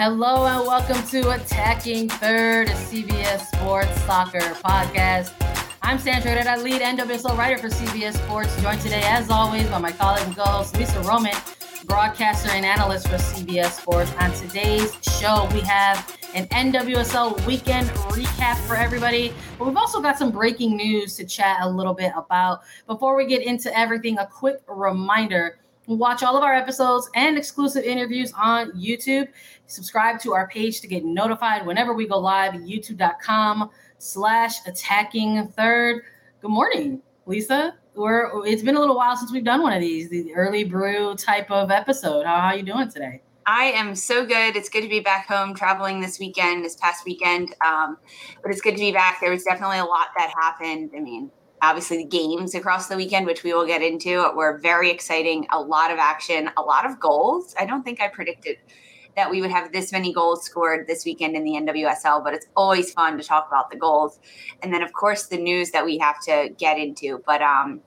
Hello and welcome to Attacking Third, a CBS Sports Soccer podcast. I'm Sandra I lead NWSL writer for CBS Sports, joined today, as always, by my colleague and co-host Lisa Roman, broadcaster and analyst for CBS Sports. On today's show, we have an NWSL weekend recap for everybody, but we've also got some breaking news to chat a little bit about. Before we get into everything, a quick reminder – Watch all of our episodes and exclusive interviews on YouTube. Subscribe to our page to get notified whenever we go live, youtube.com slash attacking third. Good morning, Lisa. We're, it's been a little while since we've done one of these, the early brew type of episode. How, how are you doing today? I am so good. It's good to be back home traveling this weekend, this past weekend. Um, but it's good to be back. There was definitely a lot that happened. I mean, obviously the games across the weekend, which we will get into, were very exciting. A lot of action, a lot of goals. I don't think I predicted that we would have this many goals scored this weekend in the NWSL, but it's always fun to talk about the goals. And then, of course, the news that we have to get into. But um,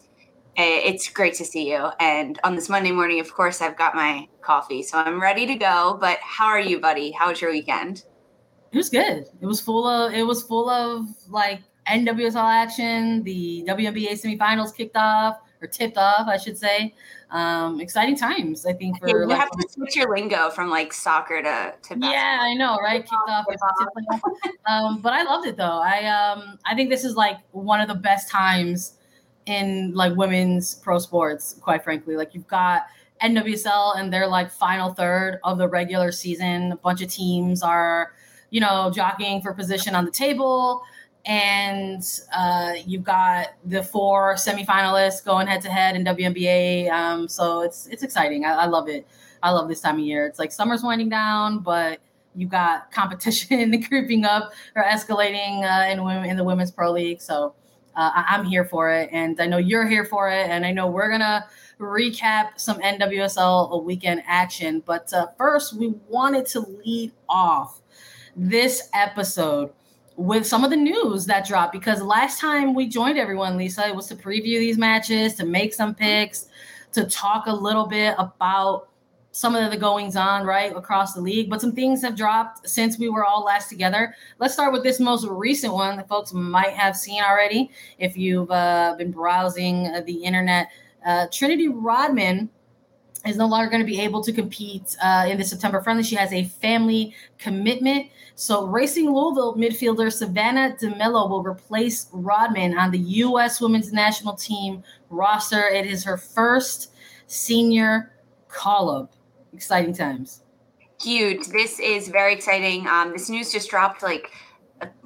it's great to see you. And on this Monday morning, of course, I've got my coffee, so I'm ready to go. But how are you, buddy? How was your weekend? It was good. It was full of. It was full of like NWSL action. The WNBA semifinals kicked off or tipped off, I should say. Um, exciting times, I think. For you like, have to switch your lingo from like soccer to, to yeah, I know, right? Kicked off, off. um, but I loved it though. I um, I think this is like one of the best times in like women's pro sports. Quite frankly, like you've got NWSL and they're like final third of the regular season. A bunch of teams are, you know, jockeying for position on the table and uh, you've got the four semifinalists going head to head in WNBA. Um, so it's it's exciting. I, I, love it. I love this time of year. It's like summer's winding down, but you've got competition creeping up or escalating uh, in women in the women's pro league. So uh, I, am here for it, and I know you're here for it, and I know we're gonna recap some NWSL weekend action. But uh, first, we wanted to lead off this episode with some of the news that dropped because last time we joined everyone, Lisa, it was to preview these matches, to make some picks, to talk a little bit about some of the goings on right across the league. But some things have dropped since we were all last together. Let's start with this most recent one that folks might have seen already if you've uh, been browsing the internet. Uh, Trinity Rodman is no longer going to be able to compete uh, in the September friendly. She has a family commitment. So, Racing Louisville midfielder Savannah DeMelo will replace Rodman on the U.S. women's national team roster. It is her first senior call up. Exciting times. Huge. This is very exciting. Um, this news just dropped like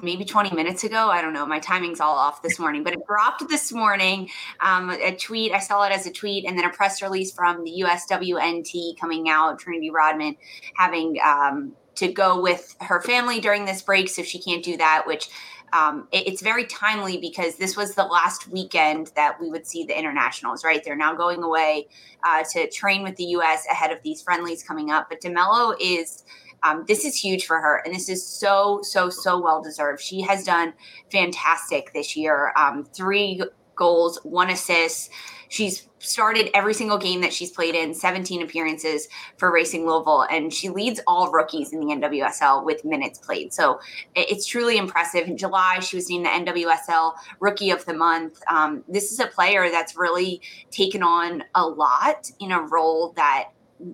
maybe 20 minutes ago. I don't know. My timing's all off this morning, but it dropped this morning. Um, a tweet. I saw it as a tweet, and then a press release from the USWNT coming out. Trinity Rodman having um, to go with her family during this break, so she can't do that, which. Um, it, it's very timely because this was the last weekend that we would see the internationals, right? They're now going away uh, to train with the U.S. ahead of these friendlies coming up. But DeMelo is um, this is huge for her, and this is so, so, so well deserved. She has done fantastic this year. Um, three goals, one assist. She's started every single game that she's played in, 17 appearances for Racing Louisville, and she leads all rookies in the NWSL with minutes played. So it's truly impressive. In July, she was named the NWSL Rookie of the Month. Um, this is a player that's really taken on a lot in a role that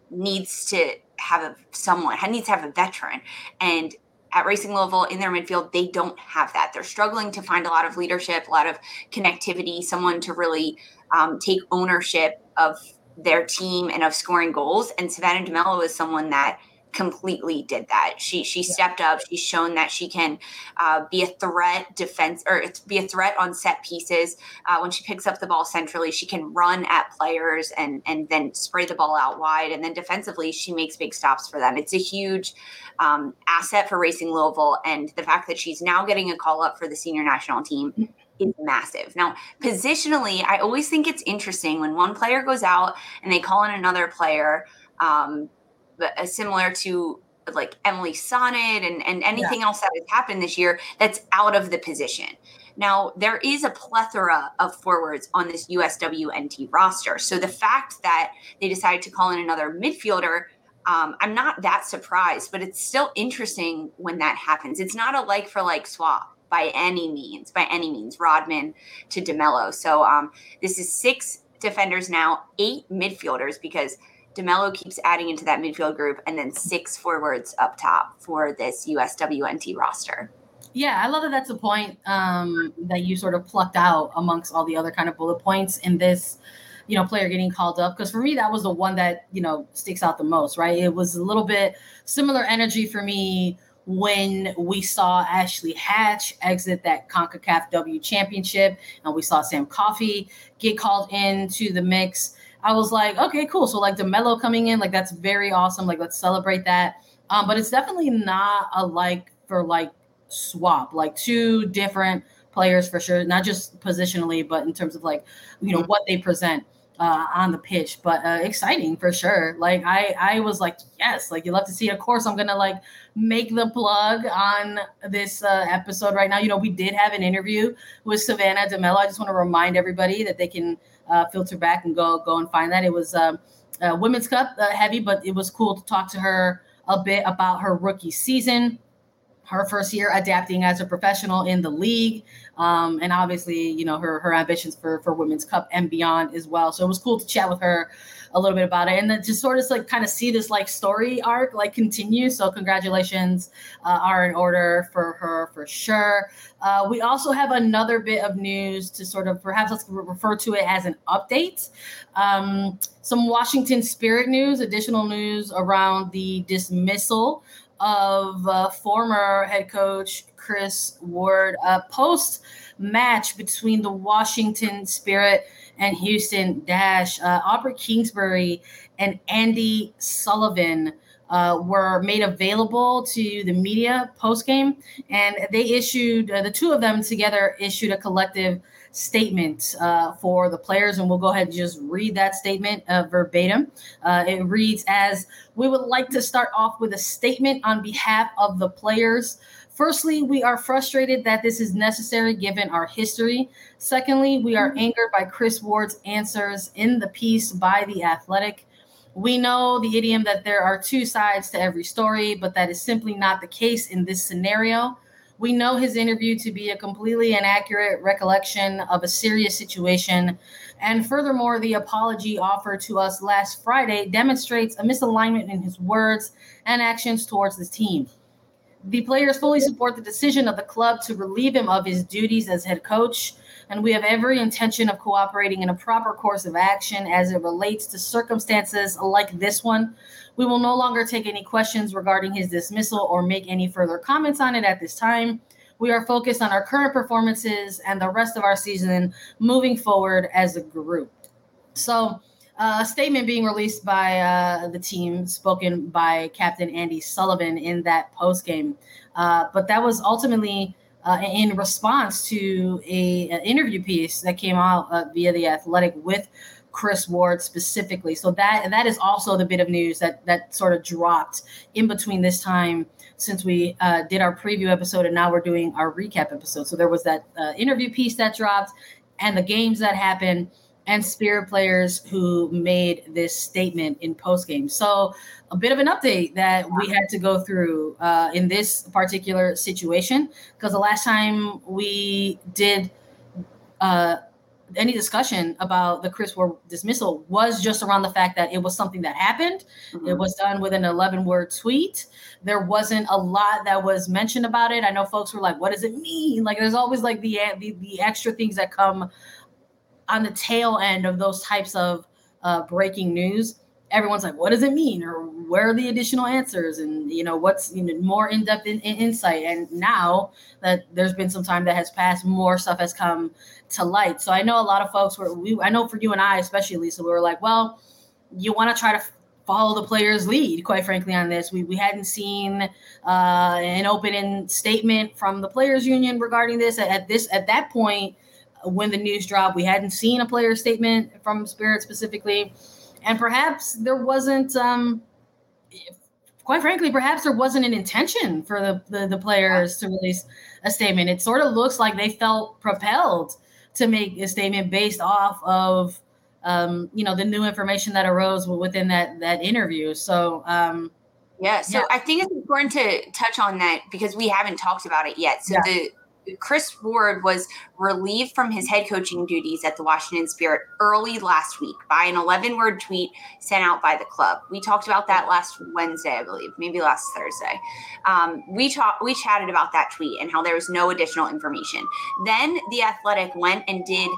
needs to have a someone needs to have a veteran and at Racing Louisville in their midfield, they don't have that. They're struggling to find a lot of leadership, a lot of connectivity, someone to really um, take ownership of their team and of scoring goals. And Savannah DeMelo is someone that completely did that. She she stepped up. She's shown that she can uh, be a threat defense or be a threat on set pieces. Uh, when she picks up the ball centrally, she can run at players and and then spray the ball out wide. And then defensively, she makes big stops for them. It's a huge um, asset for Racing Louisville, and the fact that she's now getting a call up for the senior national team is massive. Now, positionally, I always think it's interesting when one player goes out and they call in another player. Um, similar to like Emily Sonnett and, and anything yeah. else that has happened this year that's out of the position. Now, there is a plethora of forwards on this USWNT roster. So the fact that they decided to call in another midfielder, um, I'm not that surprised, but it's still interesting when that happens. It's not a like for like swap by any means, by any means, Rodman to DeMelo. So um, this is six defenders now, eight midfielders because – DeMelo keeps adding into that midfield group, and then six forwards up top for this USWNT roster. Yeah, I love that that's a point um, that you sort of plucked out amongst all the other kind of bullet points in this, you know, player getting called up. Because for me, that was the one that you know sticks out the most. Right? It was a little bit similar energy for me when we saw Ashley Hatch exit that CONCACAF W championship and we saw Sam Coffey get called into the mix. I was like, okay, cool. So like DeMelo coming in, like that's very awesome. Like let's celebrate that. Um, but it's definitely not a like for like swap, like two different players for sure, not just positionally, but in terms of like, you know, mm-hmm. what they present uh, on the pitch. But uh, exciting for sure. Like I, I was like, yes, like you love to see. Of course, I'm gonna like make the plug on this uh, episode right now. You know, we did have an interview with Savannah DeMelo. I just want to remind everybody that they can uh, filter back and go go and find that. It was um, Women's Cup uh, heavy, but it was cool to talk to her a bit about her rookie season, her first year adapting as a professional in the league, um, and obviously, you know, her her ambitions for for Women's Cup and beyond as well. So it was cool to chat with her a little bit about it. And then just sort of like kind of see this like story arc like continue. So congratulations uh, are in order for her for sure. Uh, we also have another bit of news to sort of perhaps let's refer to it as an update. Um, some washington spirit news additional news around the dismissal of uh, former head coach chris ward. Uh, post match between the washington spirit and Houston Dash. Uh, Aubrey Kingsbury and Andi Sullivan uh, were made available to the media post game, and they issued uh, the two of them together issued a collective statement uh, for the players, and we'll go ahead and just read that statement uh, verbatim. Uh, it reads as We would like to start off with a statement on behalf of the players. Firstly, we are frustrated that this is necessary given our history. Secondly, we are mm-hmm. angered by Chris Ward's answers in the piece by The Athletic. We know the idiom that there are two sides to every story, but that is simply not the case in this scenario. We know his interview to be a completely inaccurate recollection of a serious situation. And furthermore, the apology offered to us last Friday demonstrates a misalignment in his words and actions towards the team. The players fully support the decision of the club to relieve him of his duties as head coach, and we have every intention of cooperating in a proper course of action as it relates to circumstances like this one. We will no longer take any questions regarding his dismissal or make any further comments on it at this time. We are focused on our current performances and the rest of our season moving forward as a group. So, a statement being released by uh, the team, spoken by Captain Andi Sullivan in that post game. Uh, but that was ultimately uh, in response to a, an interview piece that came out uh, via the Athletic with Chris Ward specifically. So that that is also the bit of news that that sort of dropped in between this time since we uh, did our preview episode and now we're doing our recap episode. So there was that interview piece that dropped and the games that happened and Spirit players who made this statement in post game. So, a bit of an update that we had to go through uh, in this particular situation because the last time we did uh, any discussion about the Chris Ward dismissal was just around the fact that it was something that happened. Mm-hmm. It was done with an 11 word tweet. There wasn't a lot that was mentioned about it. I know folks were like, what does it mean? Like, there's always like the, the, the extra things that come on the tail end of those types of uh, breaking news everyone's like, what does it mean? Or where are the additional answers? And, you know, what's you know, more in depth in, in insight? And now that there's been some time that has passed, more stuff has come to light. So I know a lot of folks were, we, I know for you and I, especially Lisa, we were like, well, you want to try to follow the player's lead, quite frankly, on this. We, we hadn't seen uh, an open statement from the players union regarding this at, at this, at that point, when the news dropped, we hadn't seen a player statement from Spirit specifically and perhaps there wasn't um quite frankly perhaps there wasn't an intention for the, the, the players to release a statement it sort of looks like they felt propelled to make a statement based off of um, you know the new information that arose within that that interview so um, yeah so yeah. i think it's important to touch on that because we haven't talked about it yet so yeah. the Chris Ward was relieved from his head coaching duties at the Washington Spirit early last week by an 11 word tweet sent out by the club. We talked about that last Wednesday, I believe, maybe last Thursday. Um, we talked, we chatted about that tweet and how there was no additional information. Then the Athletic went and did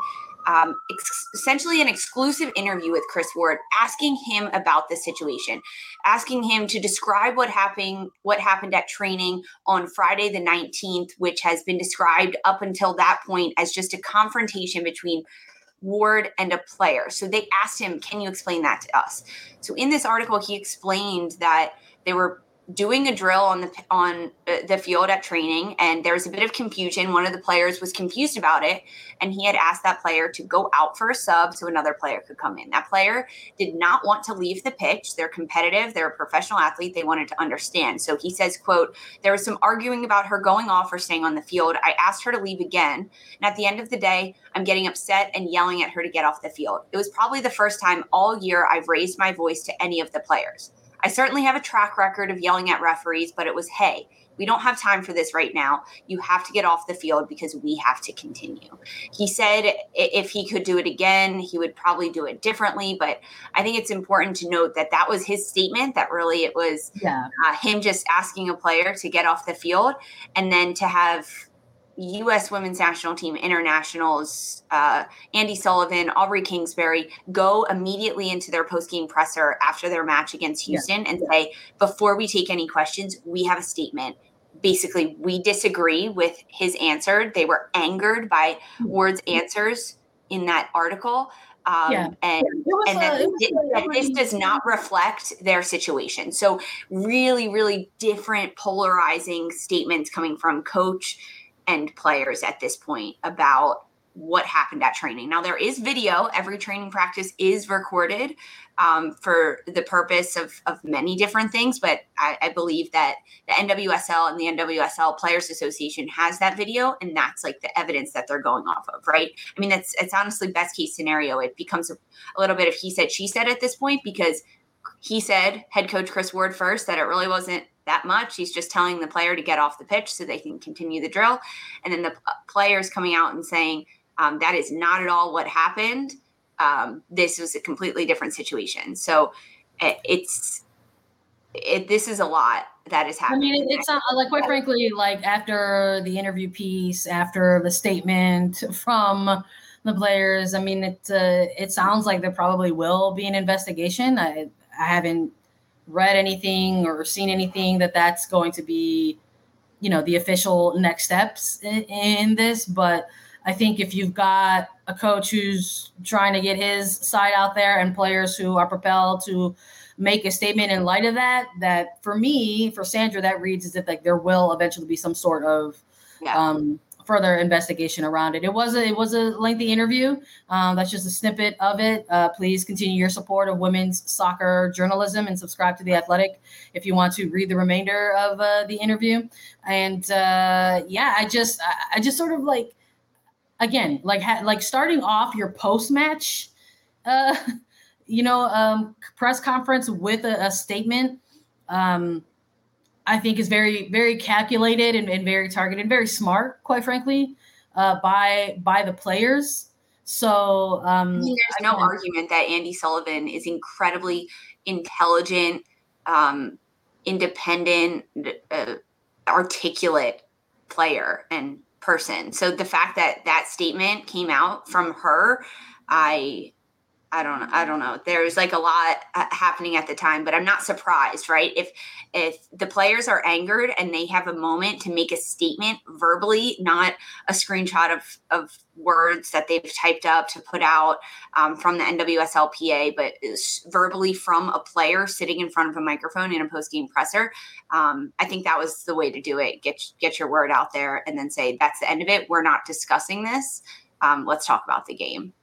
um, ex- essentially an exclusive interview with Chris Ward, asking him about the situation, asking him to describe what happened what happened at training on Friday the 19th, which has been described up until that point as just a confrontation between Ward and a player. So they asked him, "Can you explain that to us?" So in this article, he explained that they were doing a drill on the on uh, the field at training and there was a bit of confusion. One of the players was confused about it and he had asked that player to go out for a sub so another player could come in. That player did not want to leave the pitch. They're competitive. They're a professional athlete. They wanted to understand. So he says quote there was some arguing about her going off or staying on the field. I asked her to leave again. And at the end of the day i'm getting upset and yelling at her to get off the field. It was probably the first time all year i've raised my voice to any of the players I certainly have a track record of yelling at referees, but it was, hey, we don't have time for this right now. You have to get off the field because we have to continue. He said if he could do it again, he would probably do it differently. But I think it's important to note that that was his statement, that really it was yeah. uh, him just asking a player to get off the field and then to have U.S. women's national team internationals, uh, Andi Sullivan, Aubrey Kingsbury, go immediately into their post-game presser after their match against Houston yeah. and say, before we take any questions, we have a statement. Basically, we disagree with his answer. They were angered by hmm. Ward's answers in that article. Um, yeah. and, and that, that this does not reflect their situation. So, really, really different polarizing statements coming from coach and players at this point about what happened at training. Now, there is video. Every training practice is recorded um, for the purpose of, of many different things, but I, I, believe that the NWSL and the NWSL Players Association has that video, and that's like the evidence that they're going off of, right? I mean, that's it's honestly best case scenario. It becomes a, a little bit of he said, she said at this point because he said, head coach Chris Ward first, that it really wasn't that much. He's just telling the player to get off the pitch so they can continue the drill. And then the players coming out and saying, um, that is not at all what happened. Um, this was a completely different situation. So it, it's, it, this is a lot that is happening. I mean, it's not, like, quite frankly, like after the interview piece, after the statement from the players, I mean, it, uh, it sounds like there probably will be an investigation. I, I haven't read anything or seen anything that that's going to be, you know, the official next steps in, in this. But I think if you've got a coach who's trying to get his side out there and players who are propelled to make a statement in light of that, that for me, for Sandra, that reads as if like there will eventually be some sort of yeah. um, further investigation around it. It was a it was a lengthy interview. Um, that's just a snippet of it. Uh, please continue your support of women's soccer journalism and subscribe to the Athletic if you want to read the remainder of uh, the interview. And uh, yeah, I just I just sort of like again like ha- like starting off your post match. Uh, you know, um, press conference with a, a statement. Um, I think is very, very calculated and, and very targeted, very smart, quite frankly, uh, by by the players So um, I mean, there's no argument that Andi Sullivan is incredibly intelligent, um, independent, uh, articulate player and person. So the fact that that statement came out from her, I I don't I don't know. There's like a lot uh, happening at the time, but I'm not surprised, right? If if the players are angered and they have a moment to make a statement verbally, not a screenshot of of words that they've typed up to put out um, from the NWSLPA, but verbally from a player sitting in front of a microphone in a post game presser, um, I think that was the way to do it. Get get your word out there and then say that's the end of it. We're not discussing this. Um, let's talk about the game.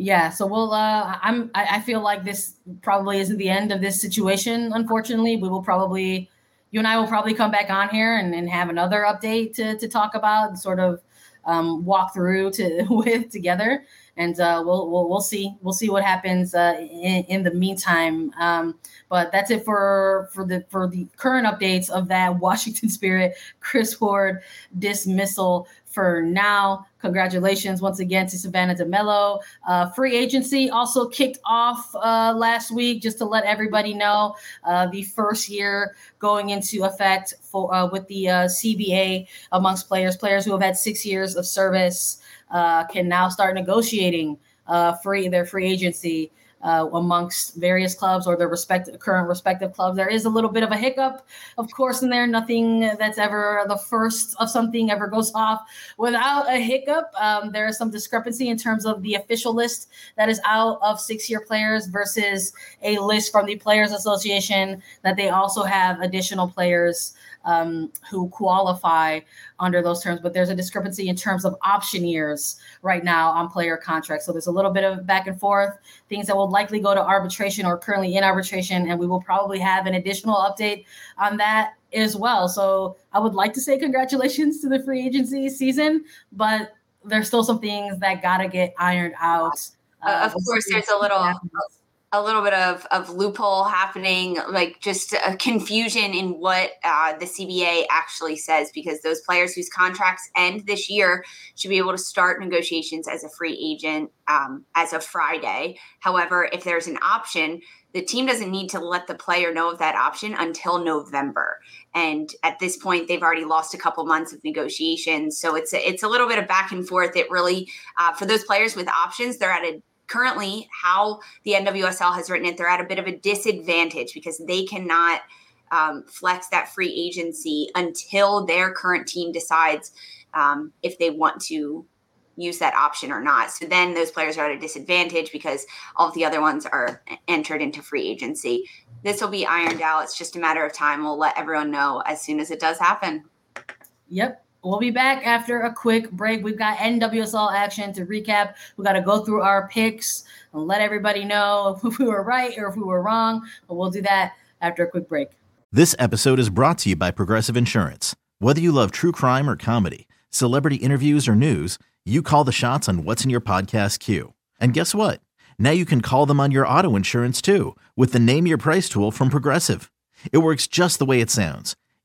Yeah, so we'll. Uh, I'm. I, I feel like this probably isn't the end of this situation. Unfortunately, we will probably, you and I will probably come back on here and, and have another update to to talk about, and sort of um, walk through to with together, and uh, we'll, we'll we'll see we'll see what happens uh, in, in the meantime. Um, but that's it for for the for the current updates of that Washington Spirit Chris Ward dismissal for now. Congratulations once again to Savannah DeMelo. Uh, free agency also kicked off uh, last week, just to let everybody know. Uh, the first year going into effect for uh, with the uh, CBA amongst players, players who have had six years of service uh, can now start negotiating free their free agency uh, amongst various clubs or their respective current respective clubs. There is a little bit of a hiccup, of course, in there. Nothing that's ever the first of something ever goes off without a hiccup. Um, there is some discrepancy in terms of the official list that is out of six-year players versus a list from the Players Association that they also have additional players um, who qualify under those terms. But there's a discrepancy in terms of option years right now on player contracts. So there's a little bit of back and forth, things that will likely go to arbitration or currently in arbitration. And we will probably have an additional update on that as well. So I would like to say congratulations to the free agency season, but there's still some things that got to get ironed out. Uh, of course, there's a little a little bit of, of loophole happening, like just a confusion in what uh, the CBA actually says, because those players whose contracts end this year should be able to start negotiations as a free agent um, as of Friday. However, if there's an option, the team doesn't need to let the player know of that option until November. And at this point, they've already lost a couple months of negotiations. So it's a, it's a little bit of back and forth. It really, uh, for those players with options, they're at a currently how the NWSL has written it, they're at a bit of a disadvantage because they cannot um, flex that free agency until their current team decides um, if they want to use that option or not. So then those players are at a disadvantage because all of the other ones are entered into free agency. This will be ironed out. It's just a matter of time. We'll let everyone know as soon as it does happen. Yep. We'll be back after a quick break. We've got NWSL action to recap. We got to go through our picks and let everybody know if we were right or if we were wrong. But we'll do that after a quick break. This episode is brought to you by Progressive Insurance. Whether you love true crime or comedy, celebrity interviews or news, you call the shots on what's in your podcast queue. And guess what? Now you can call them on your auto insurance too with the Name Your Price tool from Progressive. It works just the way it sounds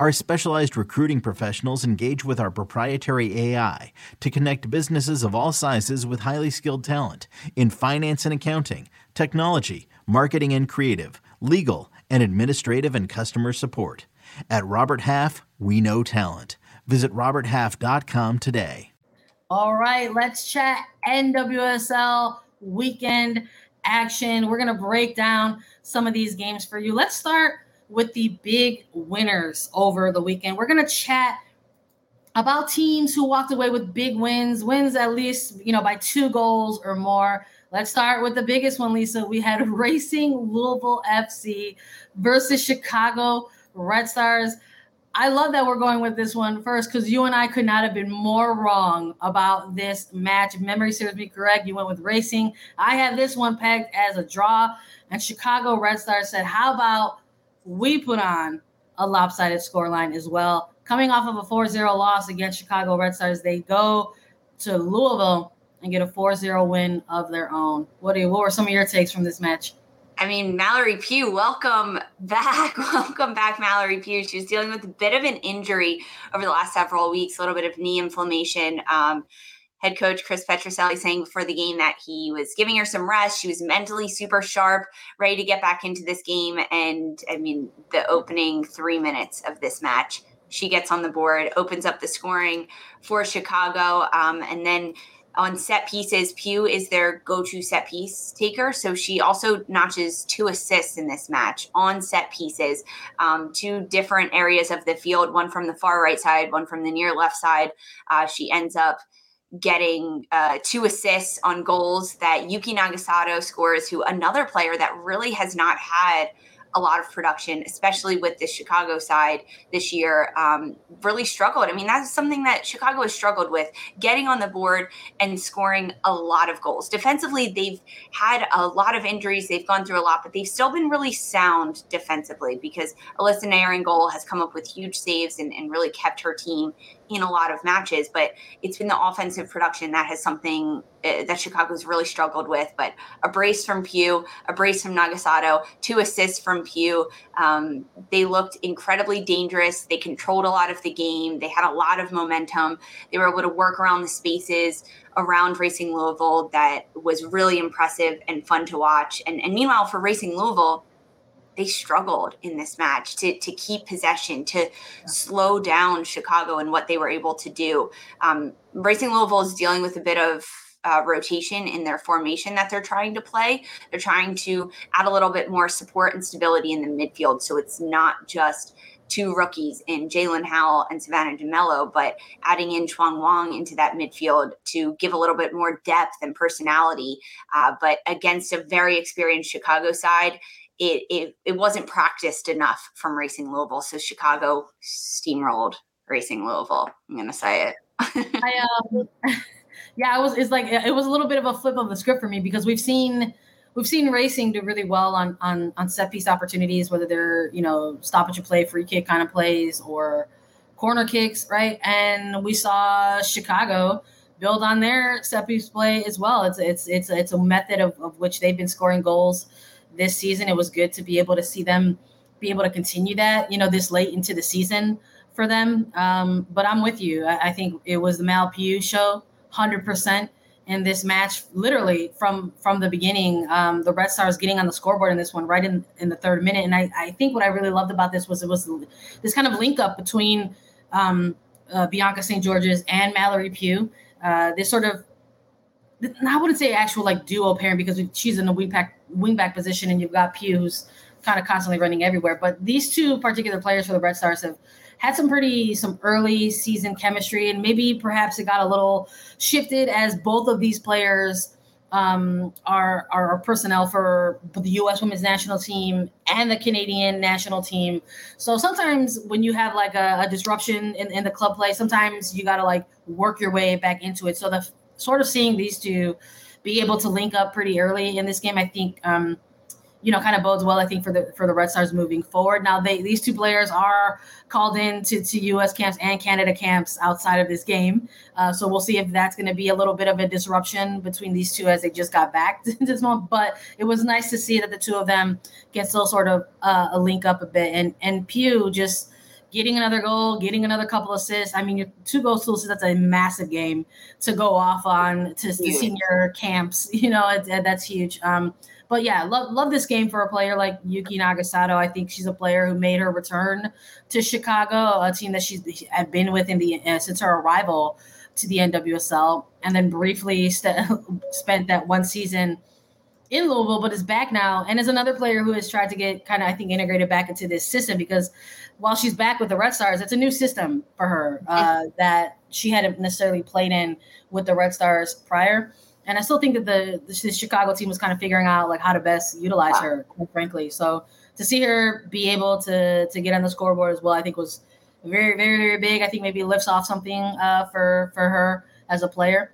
Our specialized recruiting professionals engage with our proprietary AI to connect businesses of all sizes with highly skilled talent in finance and accounting, technology, marketing and creative, legal, and administrative and customer support. At Robert Half, we know talent. Visit RobertHalf.com today. All right, let's chat NWSL weekend action. We're going to break down some of these games for you. Let's start with the big winners over the weekend. We're going to chat about teams who walked away with big wins, wins at least, you know, by two goals or more. Let's start with the biggest one, Lisa. We had Racing Louisville FC versus Chicago Red Stars. I love that we're going with this one first because you and I could not have been more wrong about this match. If memory serves me correct, you went with racing. I had this one pegged as a draw, and Chicago Red Stars said, "How about we put on a lopsided scoreline as well?" Coming off of a 4-0 loss against Chicago Red Stars, they go to Louisville and get a 4-0 win of their own. What do you, what were some of your takes from this match? I mean, Mallory Pugh, welcome back. welcome back, Mallory Pugh. She was dealing with a bit of an injury over the last several weeks, a little bit of knee inflammation. Um, head coach Chris Petrucelli saying before the game that he was giving her some rest. She was mentally super sharp, ready to get back into this game. And I mean, the opening three minutes of this match, she gets on the board, opens up the scoring for Chicago, um, and then on set pieces, Pugh is their go to set piece taker. So she also notches two assists in this match on set pieces, um, two different areas of the field, one from the far right side, one from the near left side. Uh, she ends up getting uh, two assists on goals that Yuki Nagasato scores, who another player that really has not had a lot of production, especially with the Chicago side this year, um, really struggled. I mean, that's something that Chicago has struggled with getting on the board and scoring a lot of goals. Defensively, they've had a lot of injuries, they've gone through a lot, but they've still been really sound defensively because Alyssa Naeher in goal has come up with huge saves and, and really kept her team in a lot of matches, but it's been the offensive production that has something uh, that Chicago's really struggled with. But a brace from Pugh, a brace from Nagasato, two assists from Pugh. Um, they looked incredibly dangerous. They controlled a lot of the game. They had a lot of momentum. They were able to work around the spaces around Racing Louisville that was really impressive and fun to watch. And, and meanwhile, for Racing Louisville, they struggled in this match to, to keep possession, to slow down Chicago and what they were able to do. Um, Racing Louisville is dealing with a bit of uh, rotation in their formation that they're trying to play. They're trying to add a little bit more support and stability in the midfield. So it's not just two rookies in Jaelin Howell and Savannah DeMelo, but adding in Shuang Wang into that midfield to give a little bit more depth and personality. Uh, but against a very experienced Chicago side, it, it it wasn't practiced enough from Racing Louisville. So Chicago steamrolled Racing Louisville. I'm gonna say it. I, um, yeah, it was. It's like it was a little bit of a flip of the script for me because we've seen we've seen racing do really well on on on set piece opportunities, whether they're you know stop at your play, free kick kind of plays or corner kicks, right? And we saw Chicago build on their set piece play as well. It's it's it's it's a method of, of which they've been scoring goals this season. It was good to be able to see them be able to continue that, you know, this late into the season for them. Um, but I'm with you. I, I, think it was the Mal Pugh show, hundred percent in this match. Literally from from the beginning, um, the Red Stars getting on the scoreboard in this one right in in the third minute. And I, I think what I really loved about this was it was this kind of link up between um, uh, Bianca St. Georges and Mallory Pugh. Uh, this sort of I wouldn't say actual like duo pairing because she's in the wing back wing back position and you've got Pugh, who's kind of constantly running everywhere. But these two particular players for the Red Stars have had some pretty some early season chemistry and maybe perhaps it got a little shifted as both of these players um, are are personnel for the U.S. Women's National Team and the Canadian National Team. So sometimes when you have like a, a disruption in, in the club play, sometimes you got to like work your way back into it. So the sort of seeing these two be able to link up pretty early in this game, I think, um, you know, kind of bodes well. I think for the for the Red Stars moving forward. Now, they these two players are called in to, to U.S. camps and Canada camps outside of this game, uh, so we'll see if that's going to be a little bit of a disruption between these two as they just got back this month. But it was nice to see that the two of them get still sort of uh, a link up a bit, and and Pugh just getting another goal, getting another couple assists. I mean, two goals, two assists, that's a massive game to go off on to, to senior camps. You know, it, it, that's huge. Um, but yeah, love love this game for a player like Yuki Nagasato. I think she's a player who made her return to Chicago, a team that she's had been with in the uh, since her arrival to the NWSL, and then briefly st- spent that one season in Louisville, but is back now and is another player who has tried to get kind of, I think, integrated back into this system because while she's back with the Red Stars, it's a new system for her uh, that she hadn't necessarily played in with the Red Stars prior. And I still think that the, the Chicago team was kind of figuring out like how to best utilize wow. her, frankly. So to see her be able to to get on the scoreboard as well, I think was very, very, very big. I think maybe lifts off something uh, for for her as a player.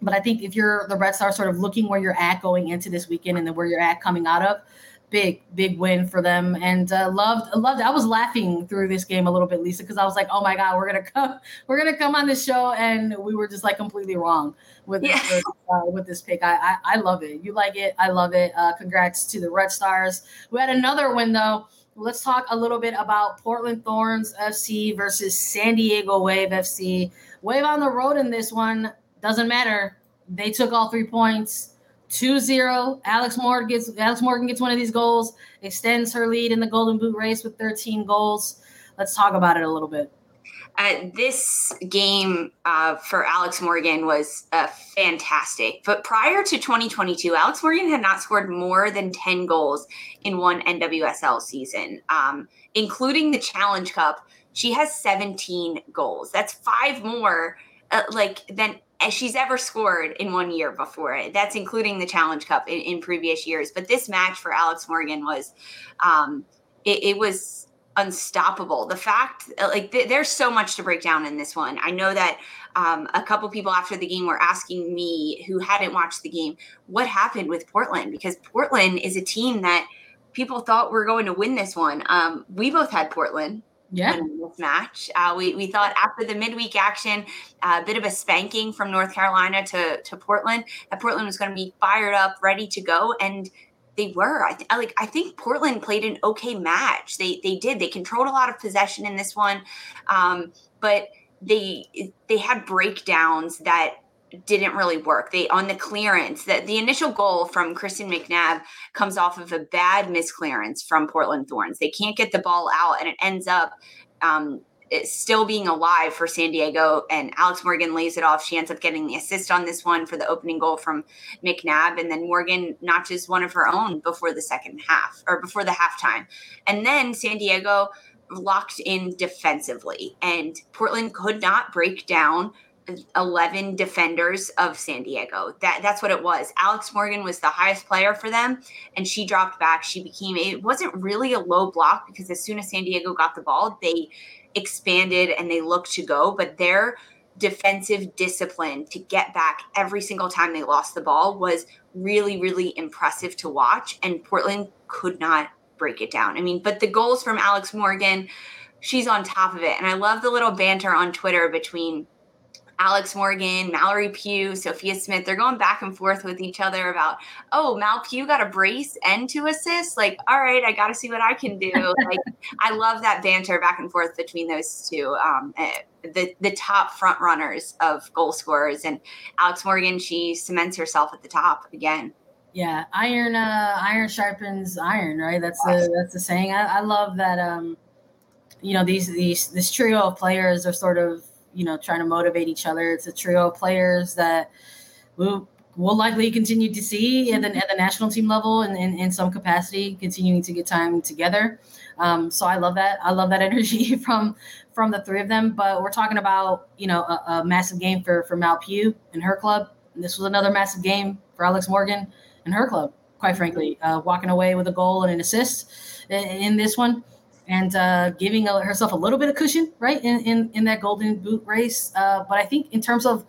But I think if you're the Red Stars, sort of looking where you're at going into this weekend and then where you're at coming out of, big big win for them. And uh, loved loved i was laughing through this game a little bit lisa because i was like oh my god we're gonna come we're gonna come on this show and we were just like completely wrong with yeah. with, uh, with, this pick. I, I, I love it. You like it. I love it. Uh, congrats to the red stars. We had another win though. Let's talk a little bit about portland thorns fc versus san diego wave fc wave on the road in this one doesn't matter they took all three points 2-0. Alex Morgan gets Alex Morgan gets one of these goals, extends her lead in the Golden Boot race with 13 goals. Let's talk about it a little bit. Uh, this game uh, for Alex Morgan was uh, fantastic. But prior to 2022, Alex Morgan had not scored more than 10 goals in one NWSL season, um, including the Challenge Cup. She has 17 goals. That's five more, uh, like than she's ever scored in one year before. That's including the Challenge Cup in, in previous years. But this match for Alex Morgan was, um, it, it, was unstoppable. The fact, like, th- there's so much to break down in this one. I know that um, a couple people after the game were asking me who hadn't watched the game what happened with Portland because Portland is a team that people thought were going to win this one. Um, we both had Portland yeah. match. Uh, we, we thought after the midweek action, a uh, bit of a spanking from North Carolina to, to Portland, that Portland was going to be fired up, ready to go. And they were. I, th- I like. I think Portland played an okay match. They they did. They controlled a lot of possession in this one, um, but they they had breakdowns that didn't really work. They on the clearance that the initial goal from Kristen McNabb comes off of a bad misclearance from Portland Thorns. They can't get the ball out, and it ends up um, still being alive for San Diego. And Alex Morgan lays it off. She ends up getting the assist on this one for the opening goal from McNabb, and then Morgan notches one of her own before the second half or before the halftime, and then San Diego locked in defensively, and Portland could not break down 11 defenders of San Diego. That that's what it was. Alex Morgan was the highest player for them and she dropped back. She became it wasn't really a low block because as soon as San Diego got the ball, they expanded and they looked to go, but their defensive discipline to get back every single time they lost the ball was really really impressive to watch and Portland could not break it down. I mean, but the goals from Alex Morgan, she's on top of it. And I love the little banter on Twitter between Alex Morgan, Mallory Pugh, Sophia Smith, they're going back and forth with each other about, oh, Mal Pugh got a brace and two assists. Like, all right, I got to see what I can do. like, I love that banter back and forth between those two. Um, eh, the the top front runners of goal scorers, and Alex Morgan, she cements herself at the top again. Yeah, iron uh, iron sharpens iron, right? That's the that's the saying. I, I love that. Um, you know, these these this trio of players are sort of you know, trying to motivate each other. It's a trio of players that we'll, we'll likely continue to see at the, at the national team level and in, some capacity, continuing to get time together. Um, so I love that. I love that energy from from the three of them. But we're talking about you know a, a massive game for for Mal Pugh and her club. And this was another massive game for Alex Morgan and her club. Quite frankly, uh, walking away with a goal and an assist in, in this one and uh, giving herself a little bit of cushion, right, in, in, in that golden boot race. Uh, but I think in terms of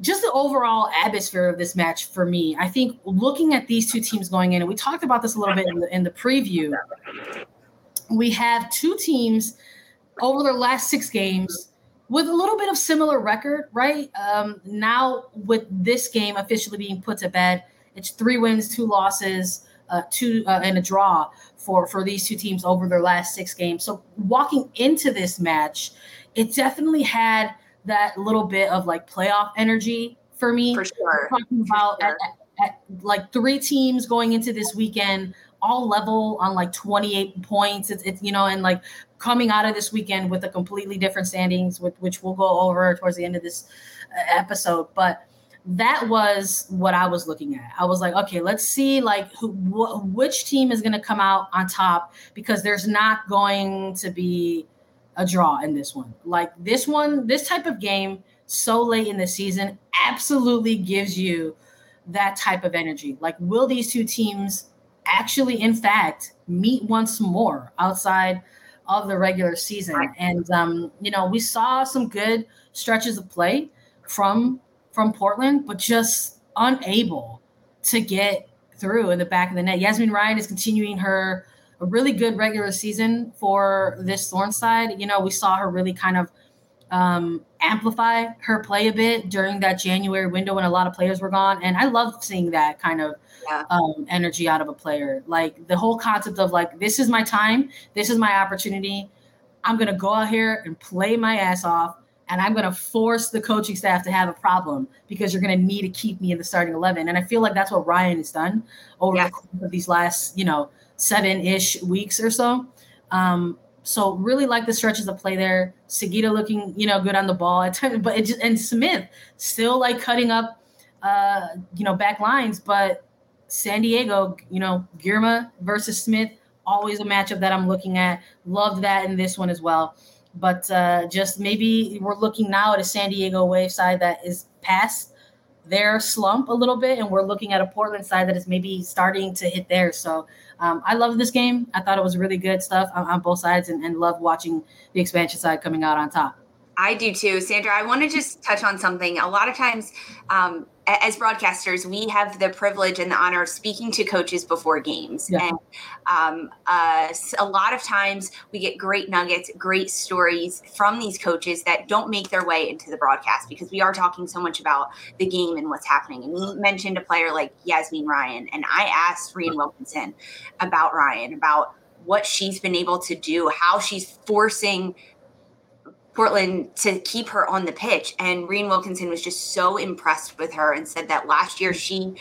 just the overall atmosphere of this match for me, I think looking at these two teams going in, and we talked about this a little bit in the, in the preview, we have two teams over their last six games with a little bit of similar record, right? Um, now with this game officially being put to bed, it's three wins, two losses, uh, two uh, and a draw for for these two teams over their last six games. So walking into this match, it definitely had that little bit of like playoff energy for me. For sure. talking about sure. At, at, at, like three teams going into this weekend, all level on like 28 points. It's, it's you know, and like coming out of this weekend with a completely different standings, with which we'll go over towards the end of this uh, episode. But that was what I was looking at. I was like, okay, let's see like who wh- which team is going to come out on top because there's not going to be a draw in this one. Like this one, this type of game so late in the season absolutely gives you that type of energy. Like will these two teams actually in fact meet once more outside of the regular season. And um, you know, we saw some good stretches of play from from Portland, but just unable to get through in the back of the net. Yazmeen Ryan is continuing her a really good regular season for this Thorn side. You know, we saw her really kind of um, amplify her play a bit during that January window when a lot of players were gone. And I love seeing that kind of yeah. um, energy out of a player. Like the whole concept of like, this is my time, this is my opportunity. I'm going to go out here and play my ass off. And I'm going to force the coaching staff to have a problem because you're going to need to keep me in the starting 11. And I feel like that's what Ryan has done over the these last, you know, seven ish weeks or so. Um, so really like the stretches of play there. Sugita looking, you know, good on the ball at times, but it just and Smith still like cutting up, uh, you know, back lines. But San Diego, you know, Girma versus Smith, always a matchup that I'm looking at. Loved that in this one as well. But uh, just maybe we're looking now at a San Diego Wave side that is past their slump a little bit, and we're looking at a Portland side that is maybe starting to hit there. So um, I love this game. I thought it was really good stuff on, on both sides, and, and love watching the expansion side coming out on top. I do too, Sandra. I want to just touch on something. A lot of times, um, as broadcasters, we have the privilege and the honor of speaking to coaches before games. Yeah. And um, uh, a lot of times we get great nuggets, great stories from these coaches that don't make their way into the broadcast because we are talking so much about the game and what's happening. And you mentioned a player like Yazmeen Ryan, and I asked Rhian Wilkinson about Ryan, about what she's been able to do, how she's forcing Portland to keep her on the pitch. And Rhian Wilkinson was just so impressed with her and said that last year she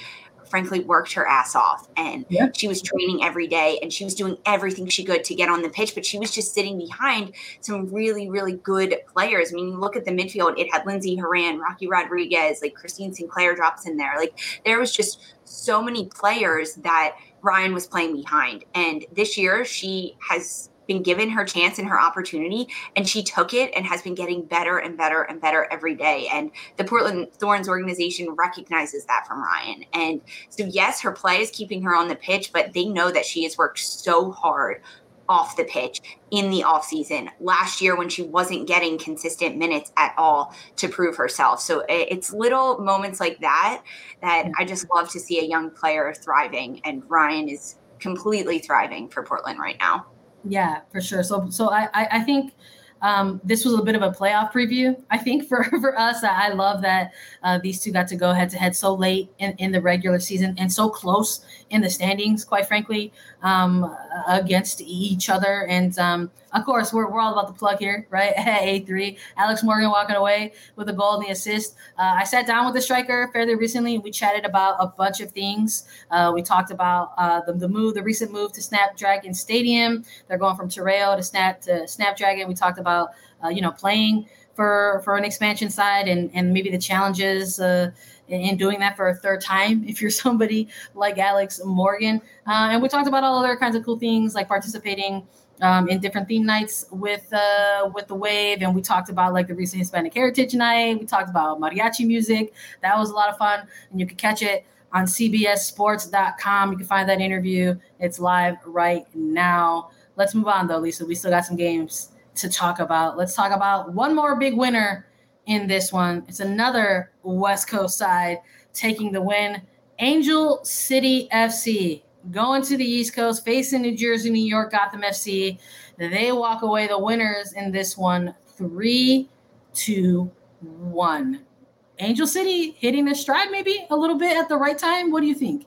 frankly worked her ass off and yeah. she was training every day and she was doing everything she could to get on the pitch but she was just sitting behind some really really good players i mean look at the midfield it had lindsey horan rocky rodriguez like christine sinclair drops in there like there was just so many players that ryan was playing behind and this year she has been given her chance and her opportunity and she took it and has been getting better and better and better every day and the portland thorns organization recognizes that from ryan and so yes her play is keeping her on the pitch but they know that she has worked so hard off the pitch in the offseason last year when she wasn't getting consistent minutes at all to prove herself. So it's little moments like that that I just love to see a young player thriving. And Ryan is completely thriving for Portland right now. Yeah, for sure. So so I I think um, this was a bit of a playoff preview, I think, for, for us. I love that uh, these two got to go head to head so late in, in the regular season and so close in the standings, quite frankly, um, against each other. And um, of course, we're, we're all about the plug here, right? At A3, Alex Morgan walking away with a goal and the assist. Uh, I sat down with the striker fairly recently and we chatted about a bunch of things. Uh, we talked about uh, the, the move, the recent move to Snapdragon Stadium. They're going from Torero to Snap to Snapdragon. We talked about, uh, you know, playing for for an expansion side and and maybe the challenges uh, in doing that for a third time if you're somebody like Alex Morgan. Uh, and we talked about all other kinds of cool things like participating um, in different theme nights with uh, with the wave, and we talked about like the recent Hispanic Heritage Night. We talked about mariachi music. That was a lot of fun, and you can catch it on CBSSports.com. You can find that interview. It's live right now. Let's move on though, Lisa. We still got some games to talk about. Let's talk about one more big winner in this one. It's another West Coast side taking the win. Angel City FC going to the East Coast, facing New Jersey, New York, Gotham FC. They walk away the winners in this one, three to one. Angel City hitting their stride maybe a little bit at the right time. What do you think?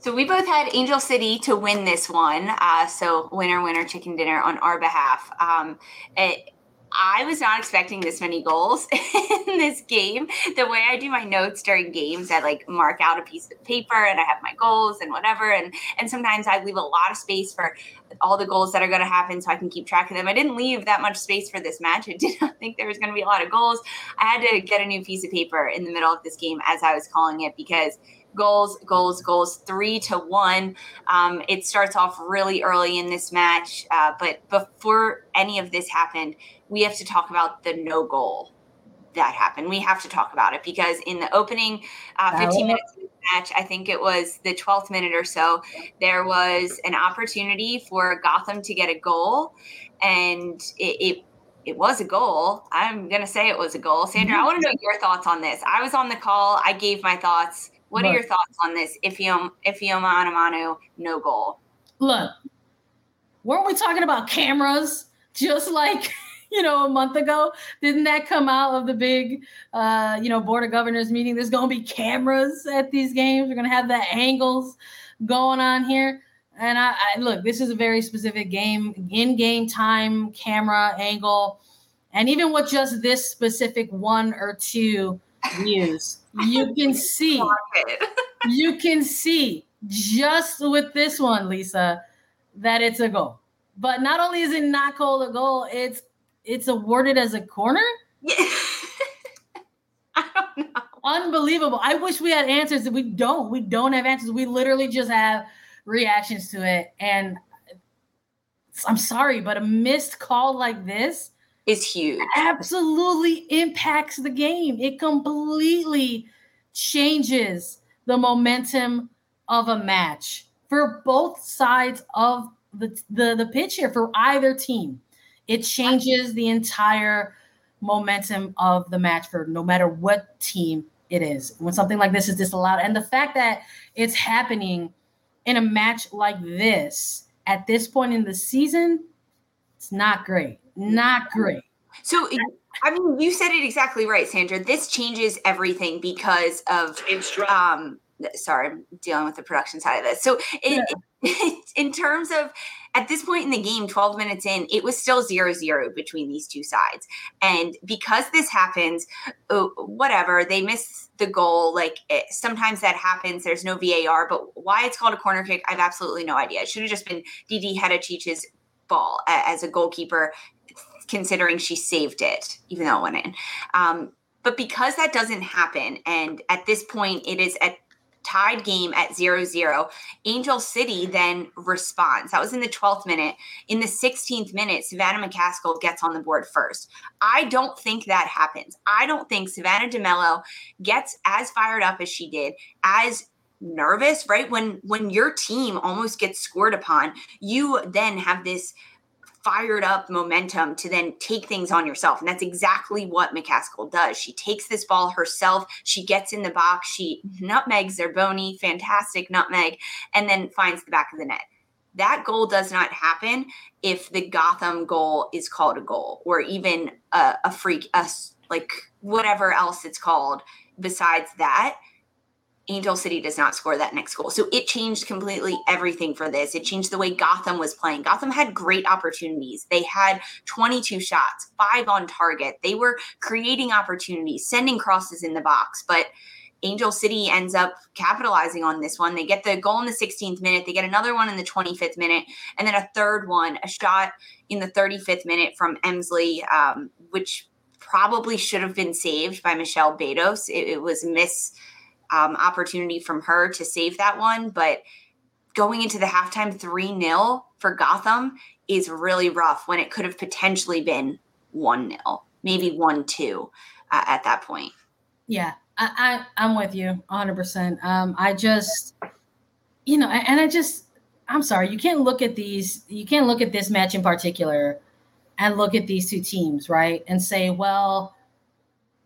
So we both had Angel City to win this one. Uh, so winner, winner, chicken dinner on our behalf. Um, it, I was not expecting this many goals in this game. The way I do my notes during games, I like mark out a piece of paper and I have my goals and whatever. And and sometimes I leave a lot of space for all the goals that are going to happen so I can keep track of them. I didn't leave that much space for this match. I did not think there was going to be a lot of goals. I had to get a new piece of paper in the middle of this game as I was calling it because goals, goals, goals, three to one. Um, it starts off really early in this match, uh, but before any of this happened, we have to talk about the no goal that happened. We have to talk about it because in the opening uh, 15 minutes of the match, I think it was the 12th minute or so, there was an opportunity for Gotham to get a goal, and it, it it was a goal. I'm gonna say it was a goal. Sandra, I want to know your thoughts on this. I was on the call. I gave my thoughts. What are your thoughts on this? Ifeoma Onumonu, no goal. Look, weren't we talking about cameras just like you know a month ago? Didn't that come out of the big uh, you know board of governors meeting? There's gonna be cameras at these games. We're gonna have the angles going on here. And I, I look, this is a very specific game, in-game time, camera angle, and even with just this specific one or two views, you can see, you can see just with this one, Lisa, that it's a goal. But not only is it not called a goal, it's it's awarded as a corner. Yeah. I don't know. Unbelievable. I wish we had answers. We don't. We don't have answers. We literally just have reactions to it. And I'm sorry, but a missed call like this is huge. Absolutely impacts the game. It completely changes the momentum of a match for both sides of the, the, the pitch here, for either team. It changes the entire momentum of the match for no matter what team it is. When something like this is disallowed, and the fact that it's happening in a match like this at this point in the season, it's not great. Not great. So, I mean, you said it exactly right, Sandra. This changes everything because of um, sorry, I'm dealing with the production side of this. So, in, yeah. in terms of at this point in the game, 12 minutes in, it was still zero zero between these two sides. And because this happens, uh, whatever, they miss the goal. Like it, sometimes that happens. There's no VAR, but why it's called a corner kick, I have absolutely no idea. It should have just been Didi Haračić's ball as a goalkeeper, considering she saved it, even though it went in. Um, but because that doesn't happen, and at this point it is at tied game at 0 0. Angel City then responds. That was in the 12th minute. In the 16th minute, Savannah McCaskill gets on the board first. I don't think that happens. I don't think Savannah DeMelo gets as fired up as she did, as nervous right when when your team almost gets scored upon you then have this fired up momentum to then take things on yourself. And that's exactly what McCaskill does. She takes this ball herself, she gets in the box, she nutmegs Zerboni, fantastic nutmeg, and then finds the back of the net. That goal does not happen if the Gotham goal is called a goal or even a, a freak, a, like whatever else it's called besides that Angel City does not score that next goal. So it changed completely everything for this. It changed the way Gotham was playing. Gotham had great opportunities. They had 22 shots, five on target. They were creating opportunities, sending crosses in the box, but Angel City ends up capitalizing on this one. They get the goal in the 16th minute, they get another one in the 25th minute, and then a third one, a shot in the 35th minute from Emslie, um, which probably should have been saved by Michelle Betos. It, it was miss um, opportunity from her to save that one. But going into the halftime 3 0 for Gotham is really rough when it could have potentially been 1 0, maybe 1 2 uh, at that point. Yeah, I, I, am with you 100%. Um, I just, you know, and I just, I'm sorry, you can't look at these, you can't look at this match in particular and look at these two teams, right? And say, well,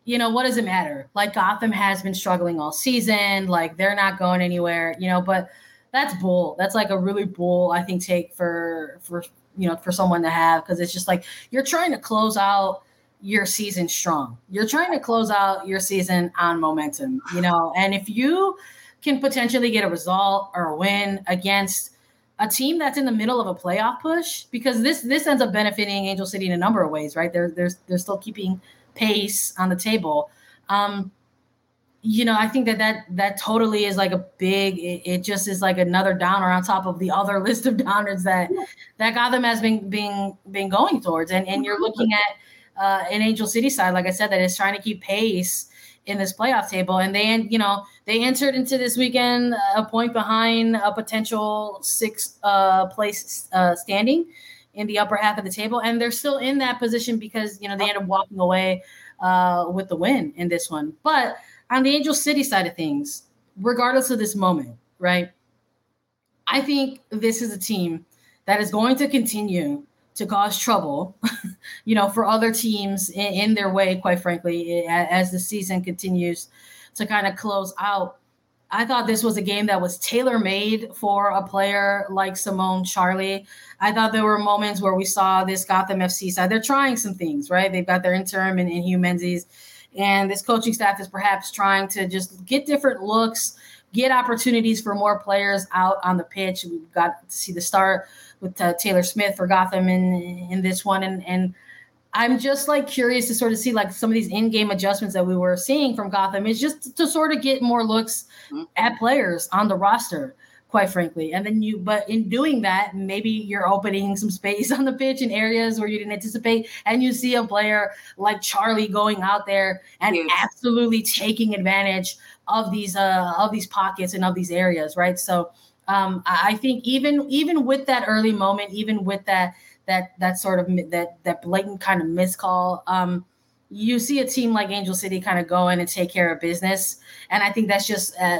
you know, what does it matter? Like Gotham has been struggling all season, like they're not going anywhere, you know, but that's bull. That's like a really bull, I think, take for for you know, for someone to have because it's just like you're trying to close out your season strong. You're trying to close out your season on momentum, you know, and if you can potentially get a result or a win against a team that's in the middle of a playoff push because this this ends up benefiting Angel City in a number of ways, right? They're they're they're still keeping pace on the table. Um, you know, I think that that that totally is like a big. It, it, just is like another downer on top of the other list of downers that that Gotham has been being been going towards. And and you're looking at uh, an Angel City side, like I said, that is trying to keep pace in this playoff table. And they, you know, they entered into this weekend a point behind a potential six uh, place uh, standing in the upper half of the table, and they're still in that position because you know they end up walking away uh, with the win in this one. But on the Angel City side of things, regardless of this moment, right? I think this is a team that is going to continue to cause trouble, you know, for other teams in, in, their way, quite frankly, as the season continues to kind of close out. I thought this was a game that was tailor made for a player like Simone Charley. I thought there were moments where we saw this Gotham FC side. They're trying some things, right? They've got their interim and in, Hue Menzies, and this coaching staff is perhaps trying to just get different looks, get opportunities for more players out on the pitch. We've got to see the start with uh, Taylor Smith for Gotham in in this one, and and I'm just like curious to sort of see like some of these in-game adjustments that we were seeing from Gotham is just to sort of get more looks mm-hmm. at players on the roster, quite frankly. And then you, but in doing that, maybe you're opening some space on the pitch in areas where you didn't anticipate, and you see a player like Charley going out there and yes. absolutely taking advantage of these uh of these pockets and of these areas, right? So um, I think even even with that early moment, even with that that that sort of that that blatant kind of miscall, um, you see a team like Angel City kind of go in and take care of business, and I think that's just uh,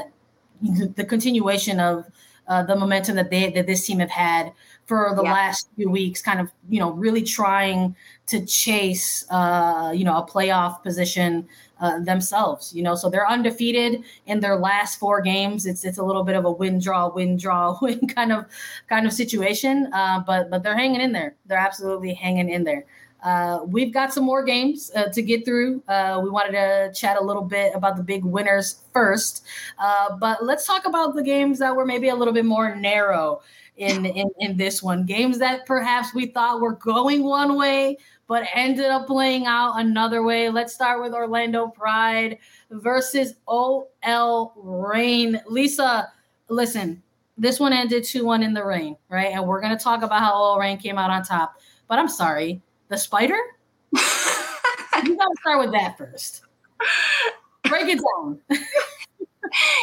the continuation of uh, the momentum that they that this team have had for the yeah. last few weeks, kind of you know really trying to chase uh, you know a playoff position uh, themselves. You know, so they're undefeated in their last four games. It's it's a little bit of a win draw win draw win kind of kind of situation. Uh, but but they're hanging in there. They're absolutely hanging in there. Uh, we've got some more games uh, to get through. Uh, we wanted to chat a little bit about the big winners first, uh, but let's talk about the games that were maybe a little bit more narrow in, in in this one. Games that perhaps we thought were going one way, but ended up playing out another way. Let's start with Orlando Pride versus OL Reign. Lisa, listen, this one ended 2 1 in the rain, right? And we're going to talk about how OL Reign came out on top. But I'm sorry, the spider? you got to start with that first. Break it down.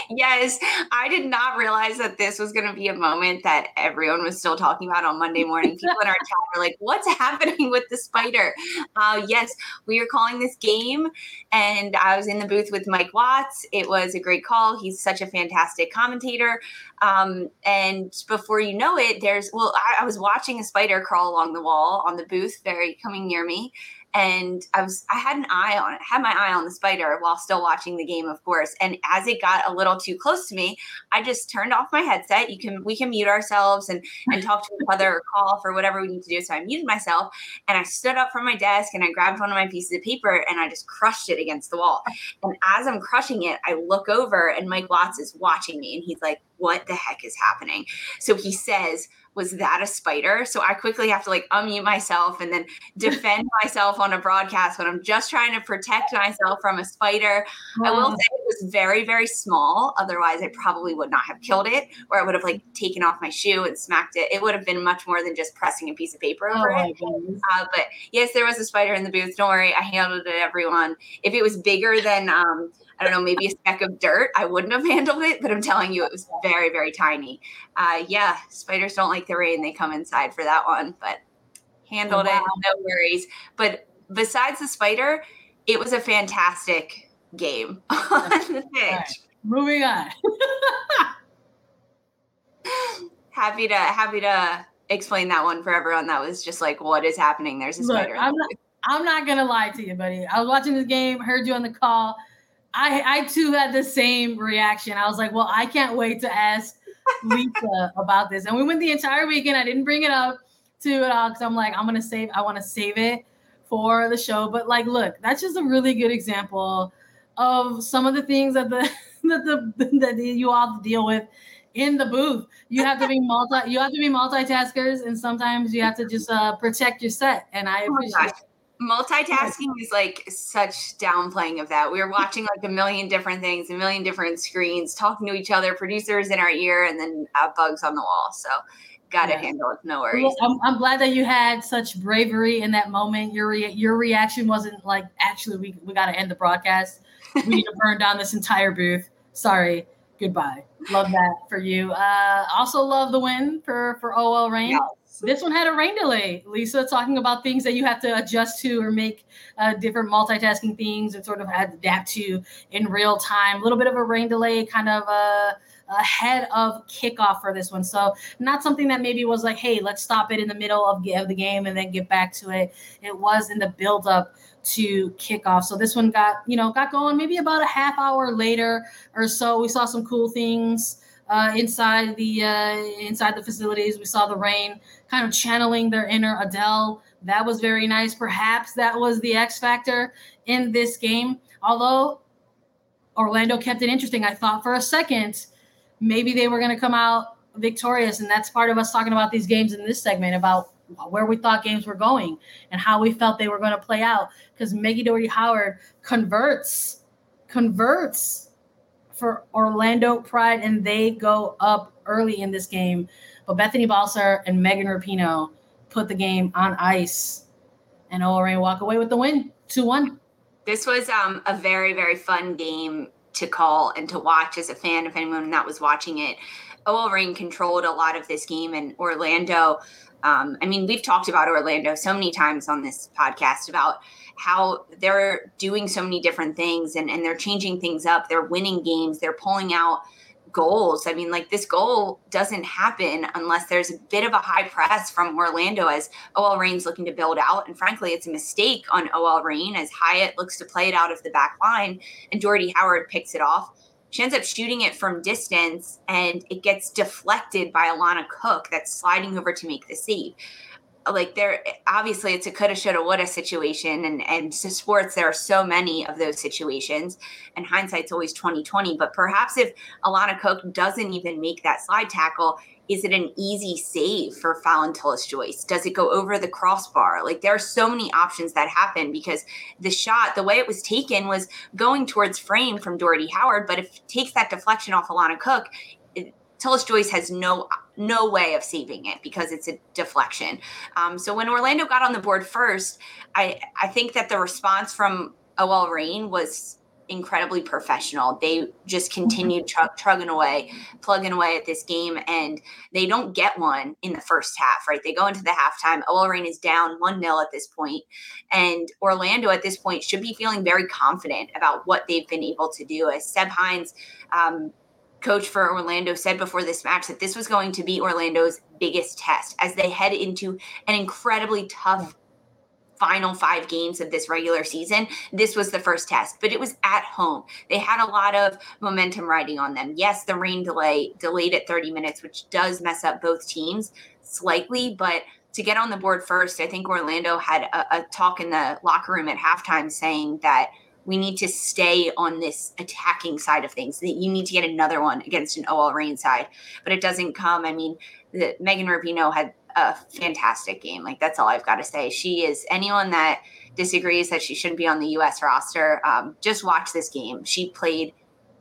yes, I did not realize that this was going to be a moment that everyone was still talking about on Monday morning. People in our chat were like, "What's happening with the spider?" Uh, yes, we are calling this game, and I was in the booth with Mike Watts. It was a great call. He's such a fantastic commentator. Um, and before you know it, there's well, I, I was watching a spider crawl along the wall on the booth, very coming near me, and I was I had an eye on it, had my eye on the spider while still watching the game, of course. And as it got a little too close to me, I just turned off my headset. You can we can mute ourselves and and talk to each other or call for whatever we need to do. So I muted myself and I stood up from my desk and I grabbed one of my pieces of paper and I just crushed it against the wall. And as I'm crushing it, I look over and Mike Watts is watching me and he's like, "What the heck is happening?" So he says was that a spider? So I quickly have to like unmute myself and then defend myself on a broadcast when I'm just trying to protect myself from a spider. I will say it was very, very small. Otherwise, I probably would not have killed it, or I would have like taken off my shoe and smacked it. It would have been much more than just pressing a piece of paper over oh it. Uh, but yes, there was a spider in the booth. Don't worry, I handled it, everyone. If it was bigger than um, I don't know, maybe a speck of dirt, I wouldn't have handled it, but I'm telling you, it was very, very tiny. Uh, yeah, spiders don't like the rain. They come inside for that one, but handled wow. it, no worries. But besides the spider, it was a fantastic game on the pitch. Right. Moving on. happy to happy to explain that one for everyone that was just like what is happening there's a Look, spider I'm not, I'm not gonna lie to you buddy i was watching this game heard you on the call I I too had the same reaction. I was like, well, I can't wait to ask Lisa about this. And we went the entire weekend. I didn't bring it up to it all because I'm like, I'm gonna save. I want to save it for the show. But like, look, that's just a really good example of some of the things that the that the that you all deal with in the booth. You have to be multi. You have to be multitaskers, and sometimes you have to just uh, protect your set. And I oh appreciate. Oh multitasking is like such downplaying of that. We were watching like a million different things, a million different screens, talking to each other, producers in our ear, and then uh, bugs on the wall. So got yeah. to handle it. No worries. Well, I'm, I'm, glad that you had such bravery in that moment. Your re- your reaction wasn't like actually we we got to end the broadcast. We need to burn down this entire booth. Sorry. Goodbye. Love that for you. Uh, also love the win for for OL Reign. This one had a rain delay. Lisa talking about things that you have to adjust to or make uh, different multitasking things and sort of adapt to in real time. A little bit of a rain delay, kind of uh, ahead of kickoff for this one. So not something that maybe was like, hey, let's stop it in the middle of, of the game and then get back to it. It was in the build up to kickoff. So this one got, you know, got going maybe about a half hour later or so. We saw some cool things uh, inside the uh, inside the facilities. We saw the rain kind of channeling their inner Adele. That was very nice. Perhaps that was the X factor in this game. Although Orlando kept it interesting, I thought for a second maybe they were going to come out victorious, and that's part of us talking about these games in this segment about where we thought games were going and how we felt they were going to play out. Because Meggie Dougherty Howard converts, converts for Orlando Pride, and they go up early in this game. But Bethany Balcer and Megan Rapinoe put the game on ice, and Reign walk away with the win, two one. This was um, a very very fun game to call and to watch as a fan. If anyone that was watching it, OL Reign controlled a lot of this game, and Orlando. Um, I mean, we've talked about Orlando so many times on this podcast about how they're doing so many different things and, and they're changing things up. They're winning games, they're pulling out goals. I mean, like this goal doesn't happen unless there's a bit of a high press from Orlando as OL Reign's looking to build out. And frankly, it's a mistake on OL Reign as Hiatt looks to play it out of the back line and Dougherty Howard picks it off. She ends up shooting it from distance and it gets deflected by Alana Cook that's sliding over to make the save like there obviously it's a coulda shoulda woulda situation and and sports there are so many of those situations and hindsight's always 2020 but perhaps if alana cook doesn't even make that slide tackle is it an easy save for Phallon Tullis Joyce? Does it go over the crossbar? Like there are so many options that happen because the shot, the way it was taken, was going towards frame from Dougherty Howard. But if it takes that deflection off Alana Cook, Tillis Joyce has no no way of saving it because it's a deflection. Um, so when Orlando got on the board first, I I think that the response from OL Reign was incredibly professional. They just mm-hmm. continued tr- trugging away, plugging away at this game, and they don't get one in the first half, right? They go into the halftime. OL Reign is down 1 0 at this point, and Orlando at this point should be feeling very confident about what they've been able to do. As Seb Hines, um, coach for Orlando said before this match that this was going to be Orlando's biggest test as they head into an incredibly tough final five games of this regular season. This was the first test, but it was at home. They had a lot of momentum riding on them. Yes, the rain delay delayed at 30 minutes, which does mess up both teams slightly, but to get on the board first, I think Orlando had a, a talk in the locker room at halftime saying that – we need to stay on this attacking side of things. That you need to get another one against an OL Reign side, but it doesn't come. I mean, the, Megan Rapinoe had a fantastic game. Like that's all I've got to say. She is anyone that disagrees that she shouldn't be on the U.S. roster. Um, just watch this game. She played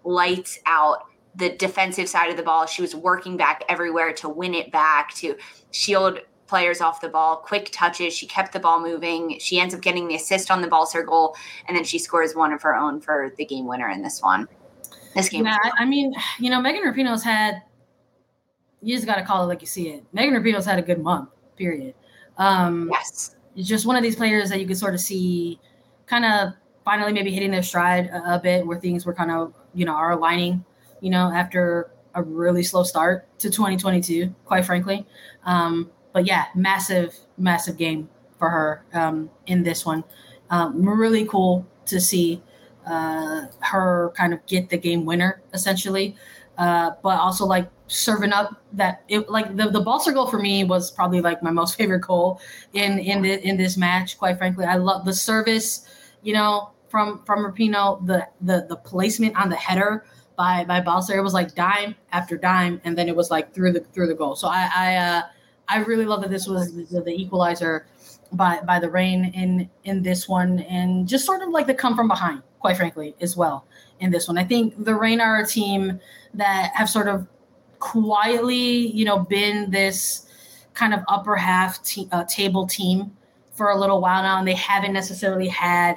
lights out. The defensive side of the ball, she was working back everywhere to win it back, to shield players off the ball, quick touches. She kept the ball moving. She ends up getting the assist on the ball circle, and then she scores one of her own for the game winner in this one. This game. Yeah, I mean, you know, Megan Rapinoe's had. You just got to call it like you see it. Megan Rapinoe's had a good month. Period. Um, yes. Just one of these players that you can sort of see, kind of finally maybe hitting their stride a, a bit, where things were kind of you know are aligning. You know, after a really slow start to 2022, quite frankly. Um, but yeah, massive, massive game for her um, in this one. Um, really cool to see uh, her kind of get the game winner essentially, uh, but also like serving up that it like the the Balcer goal for me was probably like my most favorite goal in in the, in this match. Quite frankly, I love the service. You know, from from Rapinoe, the the the placement on the header by by Balcer, it was like dime after dime, and then it was like through the through the goal. So I I uh, I really love that this was the, the, equalizer by by the Reign in in this one, and just sort of like the come from behind, quite frankly, as well in this one. I think the Reign are a team that have sort of quietly, you know, been this kind of upper half uh, table team for a little while now, and they haven't necessarily had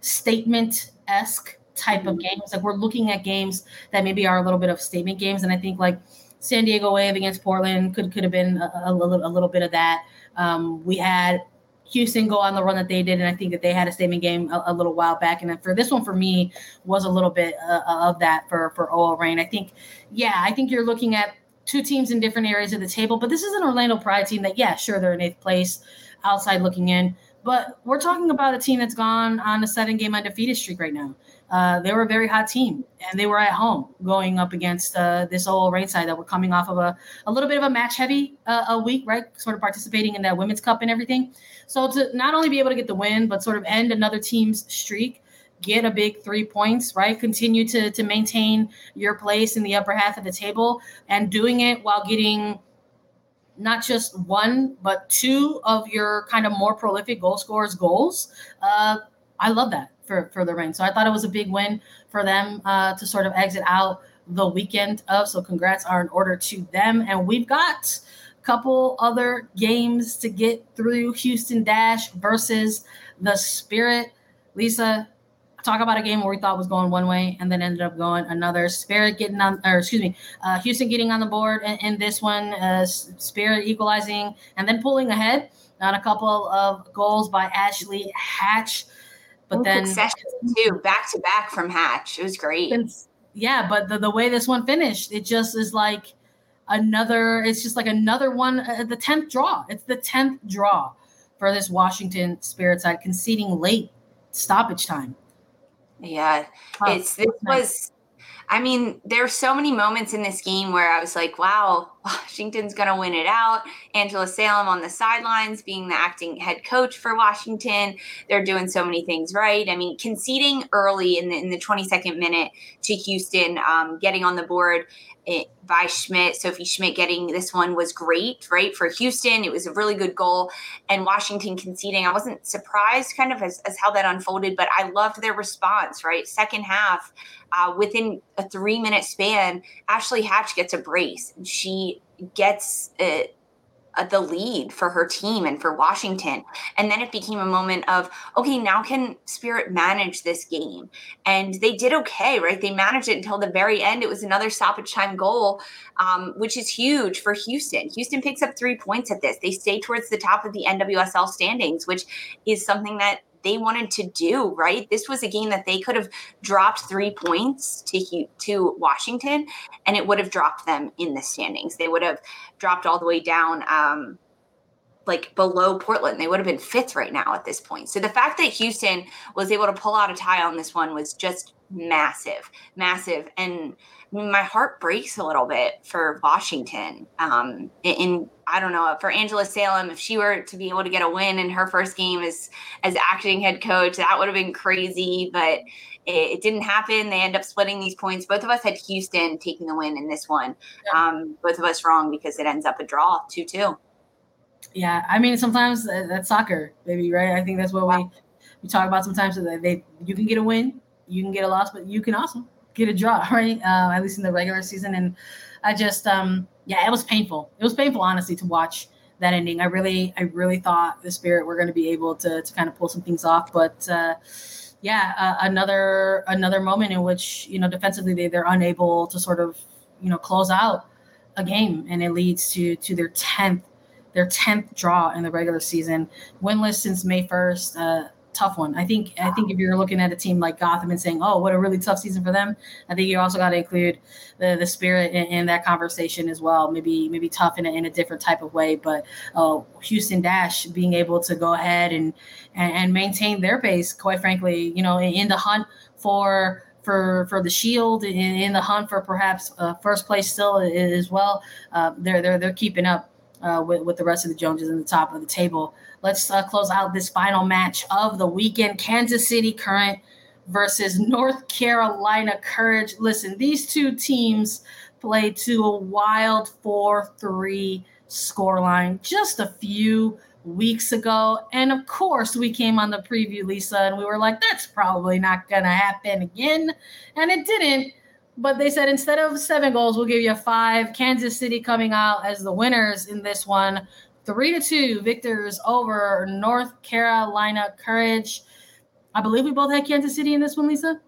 statement esque type of mm-hmm. games. Like we're looking at games that maybe are a little bit of statement games, and I think like San Diego Wave against Portland could could have been a, a, little, a little bit of that. Um, we had Houston go on the run that they did, and I think that they had a statement game a, a little while back. And for this one, for me, was a little bit uh, of that for for OL Reign. I think, yeah, I think you're looking at two teams in different areas of the table, but this is an Orlando Pride team that, yeah, sure, they're in eighth place, outside looking in, but we're talking about a team that's gone on a seven game undefeated streak right now. Uh, they were a very hot team, and they were at home going up against uh, this OL Reign side that were coming off of a, a little bit of a match heavy uh, a week, right? Sort of participating in that Women's Cup and everything. So to not only be able to get the win, but sort of end another team's streak, get a big three points, right? Continue to to maintain your place in the upper half of the table, and doing it while getting not just one but two of your kind of more prolific goal scorers goals. Uh, I love that for for the Reign. So I thought it was a big win for them uh, to sort of exit out the weekend of. So congrats are in order to them, and we've got a couple other games to get through. Houston Dash versus the Spirit. Lisa, talk about a game where we thought was going one way and then ended up going another. Spirit getting on, or excuse me, uh, Houston getting on the board in, in this one. Uh, Spirit equalizing and then pulling ahead on a couple of goals by Ashley Hatch. But then too, back to back from Hatch. It was great. Yeah, but the, the way this one finished, it just is like another. It's just like another one. Uh, the tenth draw. It's the tenth draw for this Washington Spirit side, conceding late stoppage time. Yeah, oh, it's this was I mean, there's so many moments in this game where I was like, wow, Washington's going to win it out. Angela Salem on the sidelines being the acting head coach for Washington. They're doing so many things right. I mean, conceding early in the, in the 22nd minute to Houston, um, getting on the board it, by Schmidt. Sophie Schmidt getting this one was great, right? For Houston, it was a really good goal. And Washington conceding, I wasn't surprised kind of as, as how that unfolded, but I loved their response, right? Second half, uh, within a three minute span, Ashley Hatch gets a brace and she gets uh, the lead for her team and for Washington. And then it became a moment of, okay, now can Spirit manage this game? And they did okay, right? They managed it until the very end. It was another stoppage time goal, um, which is huge for Houston. Houston picks up three points at this. They stay towards the top of the NWSL standings, which is something that they wanted to do, right? This was a game that they could have dropped three points to to Washington, and it would have dropped them in the standings. They would have dropped all the way down. Um, like below Portland. They would have been fifth right now at this point. So the fact that Houston was able to pull out a tie on this one was just massive, massive. And my heart breaks a little bit for Washington. Um, in I don't know for Angela Salem, if she were to be able to get a win in her first game as as acting head coach, that would have been crazy. But it, it, didn't happen. They end up splitting these points. Both of us had Houston taking the win in this one. Um, both of us wrong because it ends up a draw two two. Yeah, I mean sometimes that's soccer, baby, right? I think that's what we we talk about sometimes. That they you can get a win, you can get a loss, but you can also get a draw, right? Uh, at least in the regular season. And I just, um, yeah, it was painful. It was painful, honestly, to watch that ending. I really, I really thought the Spirit were going to be able to to kind of pull some things off, but. Uh, yeah, uh, another another moment in which you know defensively they they're unable to sort of you know close out a game, and it leads to to their tenth their tenth draw in the regular season, winless since May first. Uh, tough one. I think I think if you're looking at a team like Gotham and saying, "Oh, what a really tough season for them," I think you also got to include the the spirit in, in, that conversation as well. Maybe maybe tough in a, in a different type of way, but uh, Houston Dash being able to go ahead and, and, and maintain their pace, quite frankly, you know, in, in the hunt for for for the Shield in, in the hunt for perhaps uh, first place still as well. Uh, they're they're they're keeping up uh, with with the rest of the Joneses in the top of the table. Let's uh, close out this final match of the weekend Kansas City Current versus North Carolina Courage. Listen, these two teams played to a wild 4 3 scoreline just a few weeks ago. And of course, we came on the preview, Lisa, and we were like, that's probably not going to happen again. And it didn't. But they said instead of seven goals, we'll give you five. Kansas City coming out as the winners in this one three to two victors over North Carolina Courage. I believe we both had Kansas City in this one, Lisa.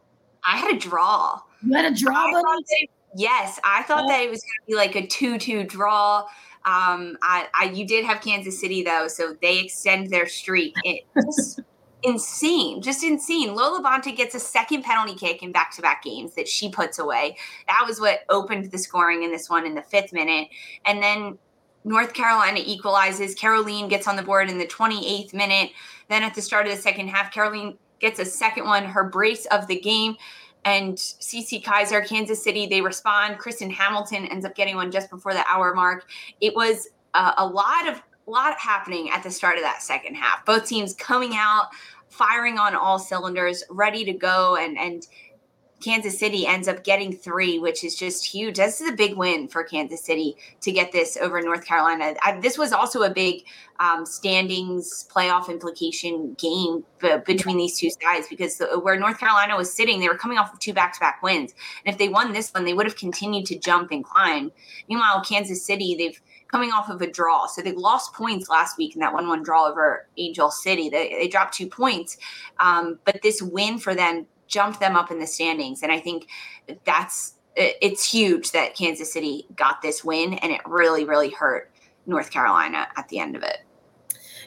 I had a draw. You had a draw, buddy? Yes, I thought that it was going to be like a 2 2 draw. Um, I, I, you did have Kansas City though, so they extend their streak. It's insane, just insane. Lo LaBonta gets a second penalty kick in back to back games that she puts away. That was what opened the scoring in this one in the fifth minute. And then North Carolina equalizes. Kerolin gets on the board in the 28th minute. Then at the start of the second half, Kerolin gets a second one, her brace of the game. And Cece Kizer, Kansas City, they respond. Kristen Hamilton ends up getting one just before the hour mark. It was uh, a lot of lot happening at the start of that second half. Both teams coming out, firing on all cylinders, ready to go, and and Kansas City ends up getting three, which is just huge. This is a big win for Kansas City to get this over North Carolina. I, this was also a big um, standings playoff implication game b- between these two sides because the, where North Carolina was sitting, they were coming off of two back to back wins. And if they won this one, they would have continued to jump and climb. Meanwhile, Kansas City, they've coming off of a draw. So they lost points last week in that 1 1 draw over Angel City. They, they dropped two points. Um, but this win for them jumped them up in the standings. And I think that's it's huge that Kansas City got this win, and it really, really hurt North Carolina at the end of it.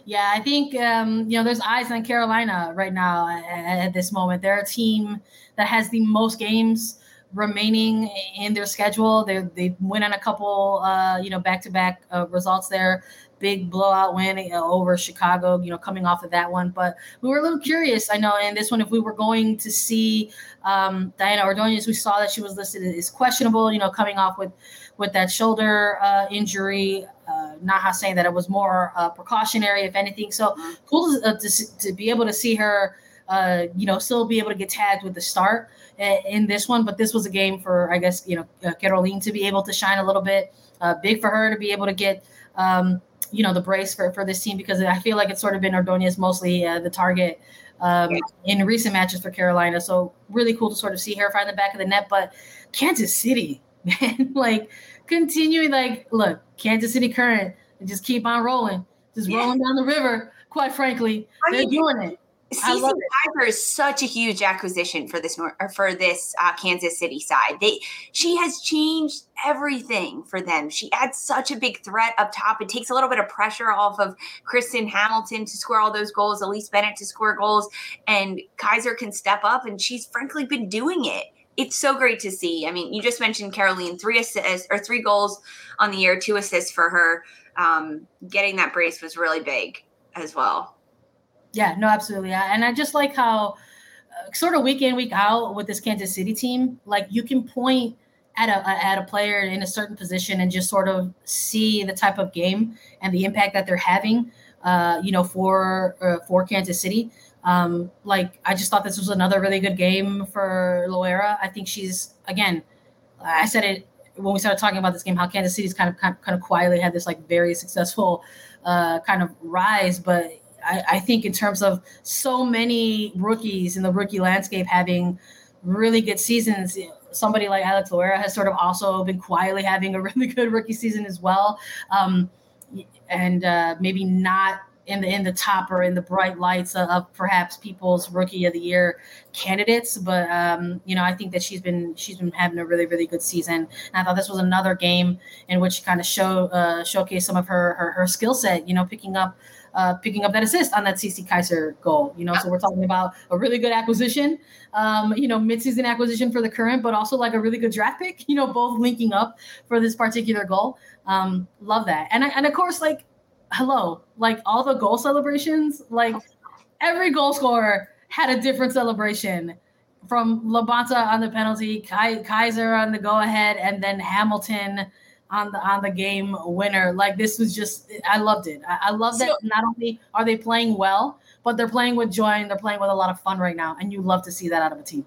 Yeah, I think um, you know there's eyes on Carolina right now at, this moment. They're a team that has the most games remaining in their schedule. They they win on a couple uh, you know back to back results there big blowout win over Chicago, you know, coming off of that one. But we were a little curious, I know, in this one, if we were going to see um, Diana Ordonez, we saw that she was listed as questionable, you know, coming off with with that shoulder uh, injury. Uh, Naha saying that it was more uh, precautionary, if anything. So cool to, uh, to, to, be able to see her, uh, you know, still be able to get tagged with the start uh, in this one. But this was a game for, I guess, you know, uh, Kerolin to be able to shine a little bit. big for her to be able to get um, you know the brace for for this team because I feel like it's sort of been Ordonez mostly uh, the target um, in recent matches for Carolina. So really cool to sort of see her find the back of the net. But Kansas City, man, like continuing, like look, Kansas City Current, just keep on rolling, just yeah. rolling down the river. Quite frankly, I they're doing it. Cece Kizer is such a huge acquisition for this for this uh, Kansas City side. They she has changed everything for them. She adds such a big threat up top. It takes a little bit of pressure off of Kristen Hamilton to score all those goals, Elyse Bennett to score goals, and Kizer can step up, and she's frankly been doing it. It's so great to see. I mean, you just mentioned Kerolin three assists or three goals on the year, two assists for her. Um, getting that brace was really big as well. Yeah, no, absolutely. And I just like how uh, sort of week in, week out with this Kansas City team, like you can point at a at a player in a certain position and just sort of see the type of game and the impact that they're having, uh, you know, for uh, for Kansas City. Um, like I just thought this was another really good game for Loera. I think she's again, I said it when we started talking about this game, how Kansas City's kind of kind of, quietly had this like very successful uh, kind of rise, but I, I think in terms of so many rookies in the rookie landscape having really good seasons, somebody like Alex Loera has sort of also been quietly having a really good rookie season as well. Um, and uh, maybe not in the in the top or in the bright lights of, of perhaps people's rookie of the year candidates but um, you know i think that she's been she's been having a really really good season and i thought this was another game in which she kind of show uh, showcase some of her her, her skill set you know picking up uh, picking up that assist on that Cece Kizer goal. You know, so we're talking about a really good acquisition, um, you know, midseason acquisition for the current, but also like a really good draft pick. You know, both linking up for this particular goal. Um, love that, and I, and of course, like, hello, like all the goal celebrations, like every goal scorer had a different celebration. From LaBonta on the penalty, Kaiser on the go ahead, and then Hamilton on the on the game winner. Like this was just I loved it. I, I love that so, not only are they playing well, but they're playing with joy and they're playing with a lot of fun right now. And you love to see that out of a team.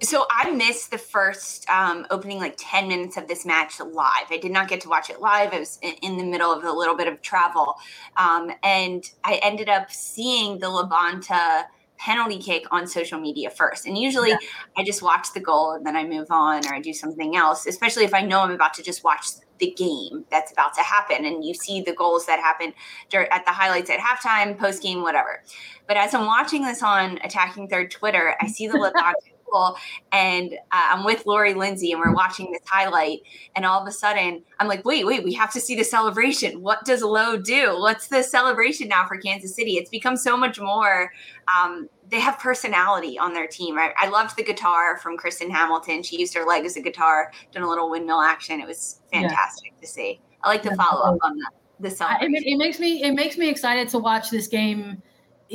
So I missed the first um, opening like 10 minutes of this match live. I did not get to watch it live. I was in the middle of a little bit of travel. Um, and I ended up seeing the LaBonta penalty kick on social media first. And usually yeah. I just watch the goal and then I move on or I do something else, especially if I know I'm about to just watch the game that's about to happen. And you see the goals that happen at the highlights at halftime, post game, whatever. But as I'm watching this on Attacking Third Twitter, I see the LaBonta school, and uh, I'm with Lori Lindsey, and we're watching this highlight, and all of a sudden, I'm like, wait, wait, we have to see the celebration. What does Lo do? What's the celebration now for Kansas City? It's become so much more. Um, they have personality on their team. I, I loved the guitar from Kristen Hamilton. She used her leg as a guitar, done a little windmill action. It was fantastic yeah. to see. I like to follow up on that. The celebration. It, it makes me it makes me excited to watch this game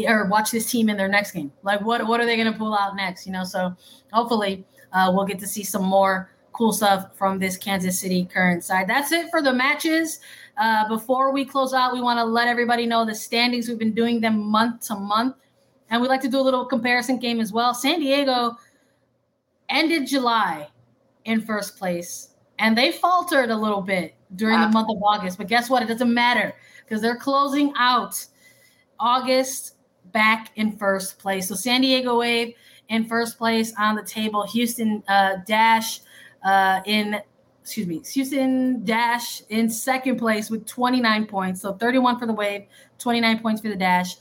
or watch this team in their next game. Like what what are they going to pull out next? You know, so hopefully uh, we'll get to see some more cool stuff from this Kansas City current side. That's it for the matches. Uh, before we close out, we want to let everybody know the standings. We've been doing them month to month, and we like to do a little comparison game as well. San Diego ended July in first place, and they faltered a little bit during wow. the month of August. But guess what? It doesn't matter because they're closing out August back in first place. So San Diego Wave in first place on the table. Houston uh, Dash uh, in excuse me, Houston Dash in second place with 29 points. So 31 for the Wave, 29 points for the Dash.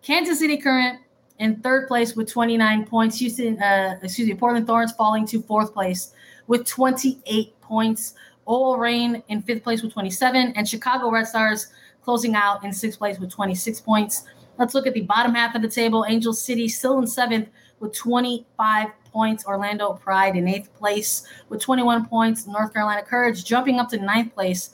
Kansas City Current in third place with 29 points. Houston, uh, excuse me, Portland Thorns falling to fourth place with 28 points. OL Reign in fifth place with 27, and Chicago Red Stars closing out in sixth place with 26 points. Let's look at the bottom half of the table. Angel City still in seventh with 25 points. Orlando Pride in eighth place with 21 points. North Carolina Courage jumping up to ninth place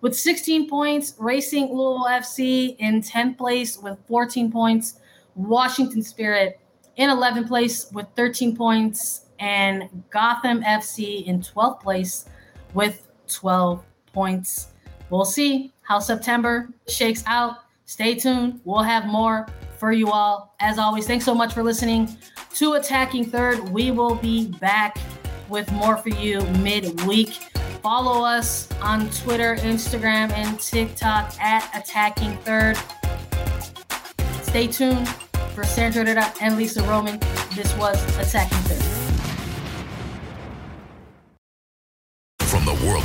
with 16 points. Racing Louisville FC in 10th place with 14 points. Washington Spirit in 11th place with 13 points. And Gotham FC in 12th place with 12 points. We'll see how September shakes out. Stay tuned. We'll have more for you all. As always, thanks so much for listening to Attacking Third. We will be back with more for you midweek. Follow us on Twitter, Instagram, and TikTok at Attacking Third. Stay tuned for Sandra and Lisa Roman. This was Attacking Third.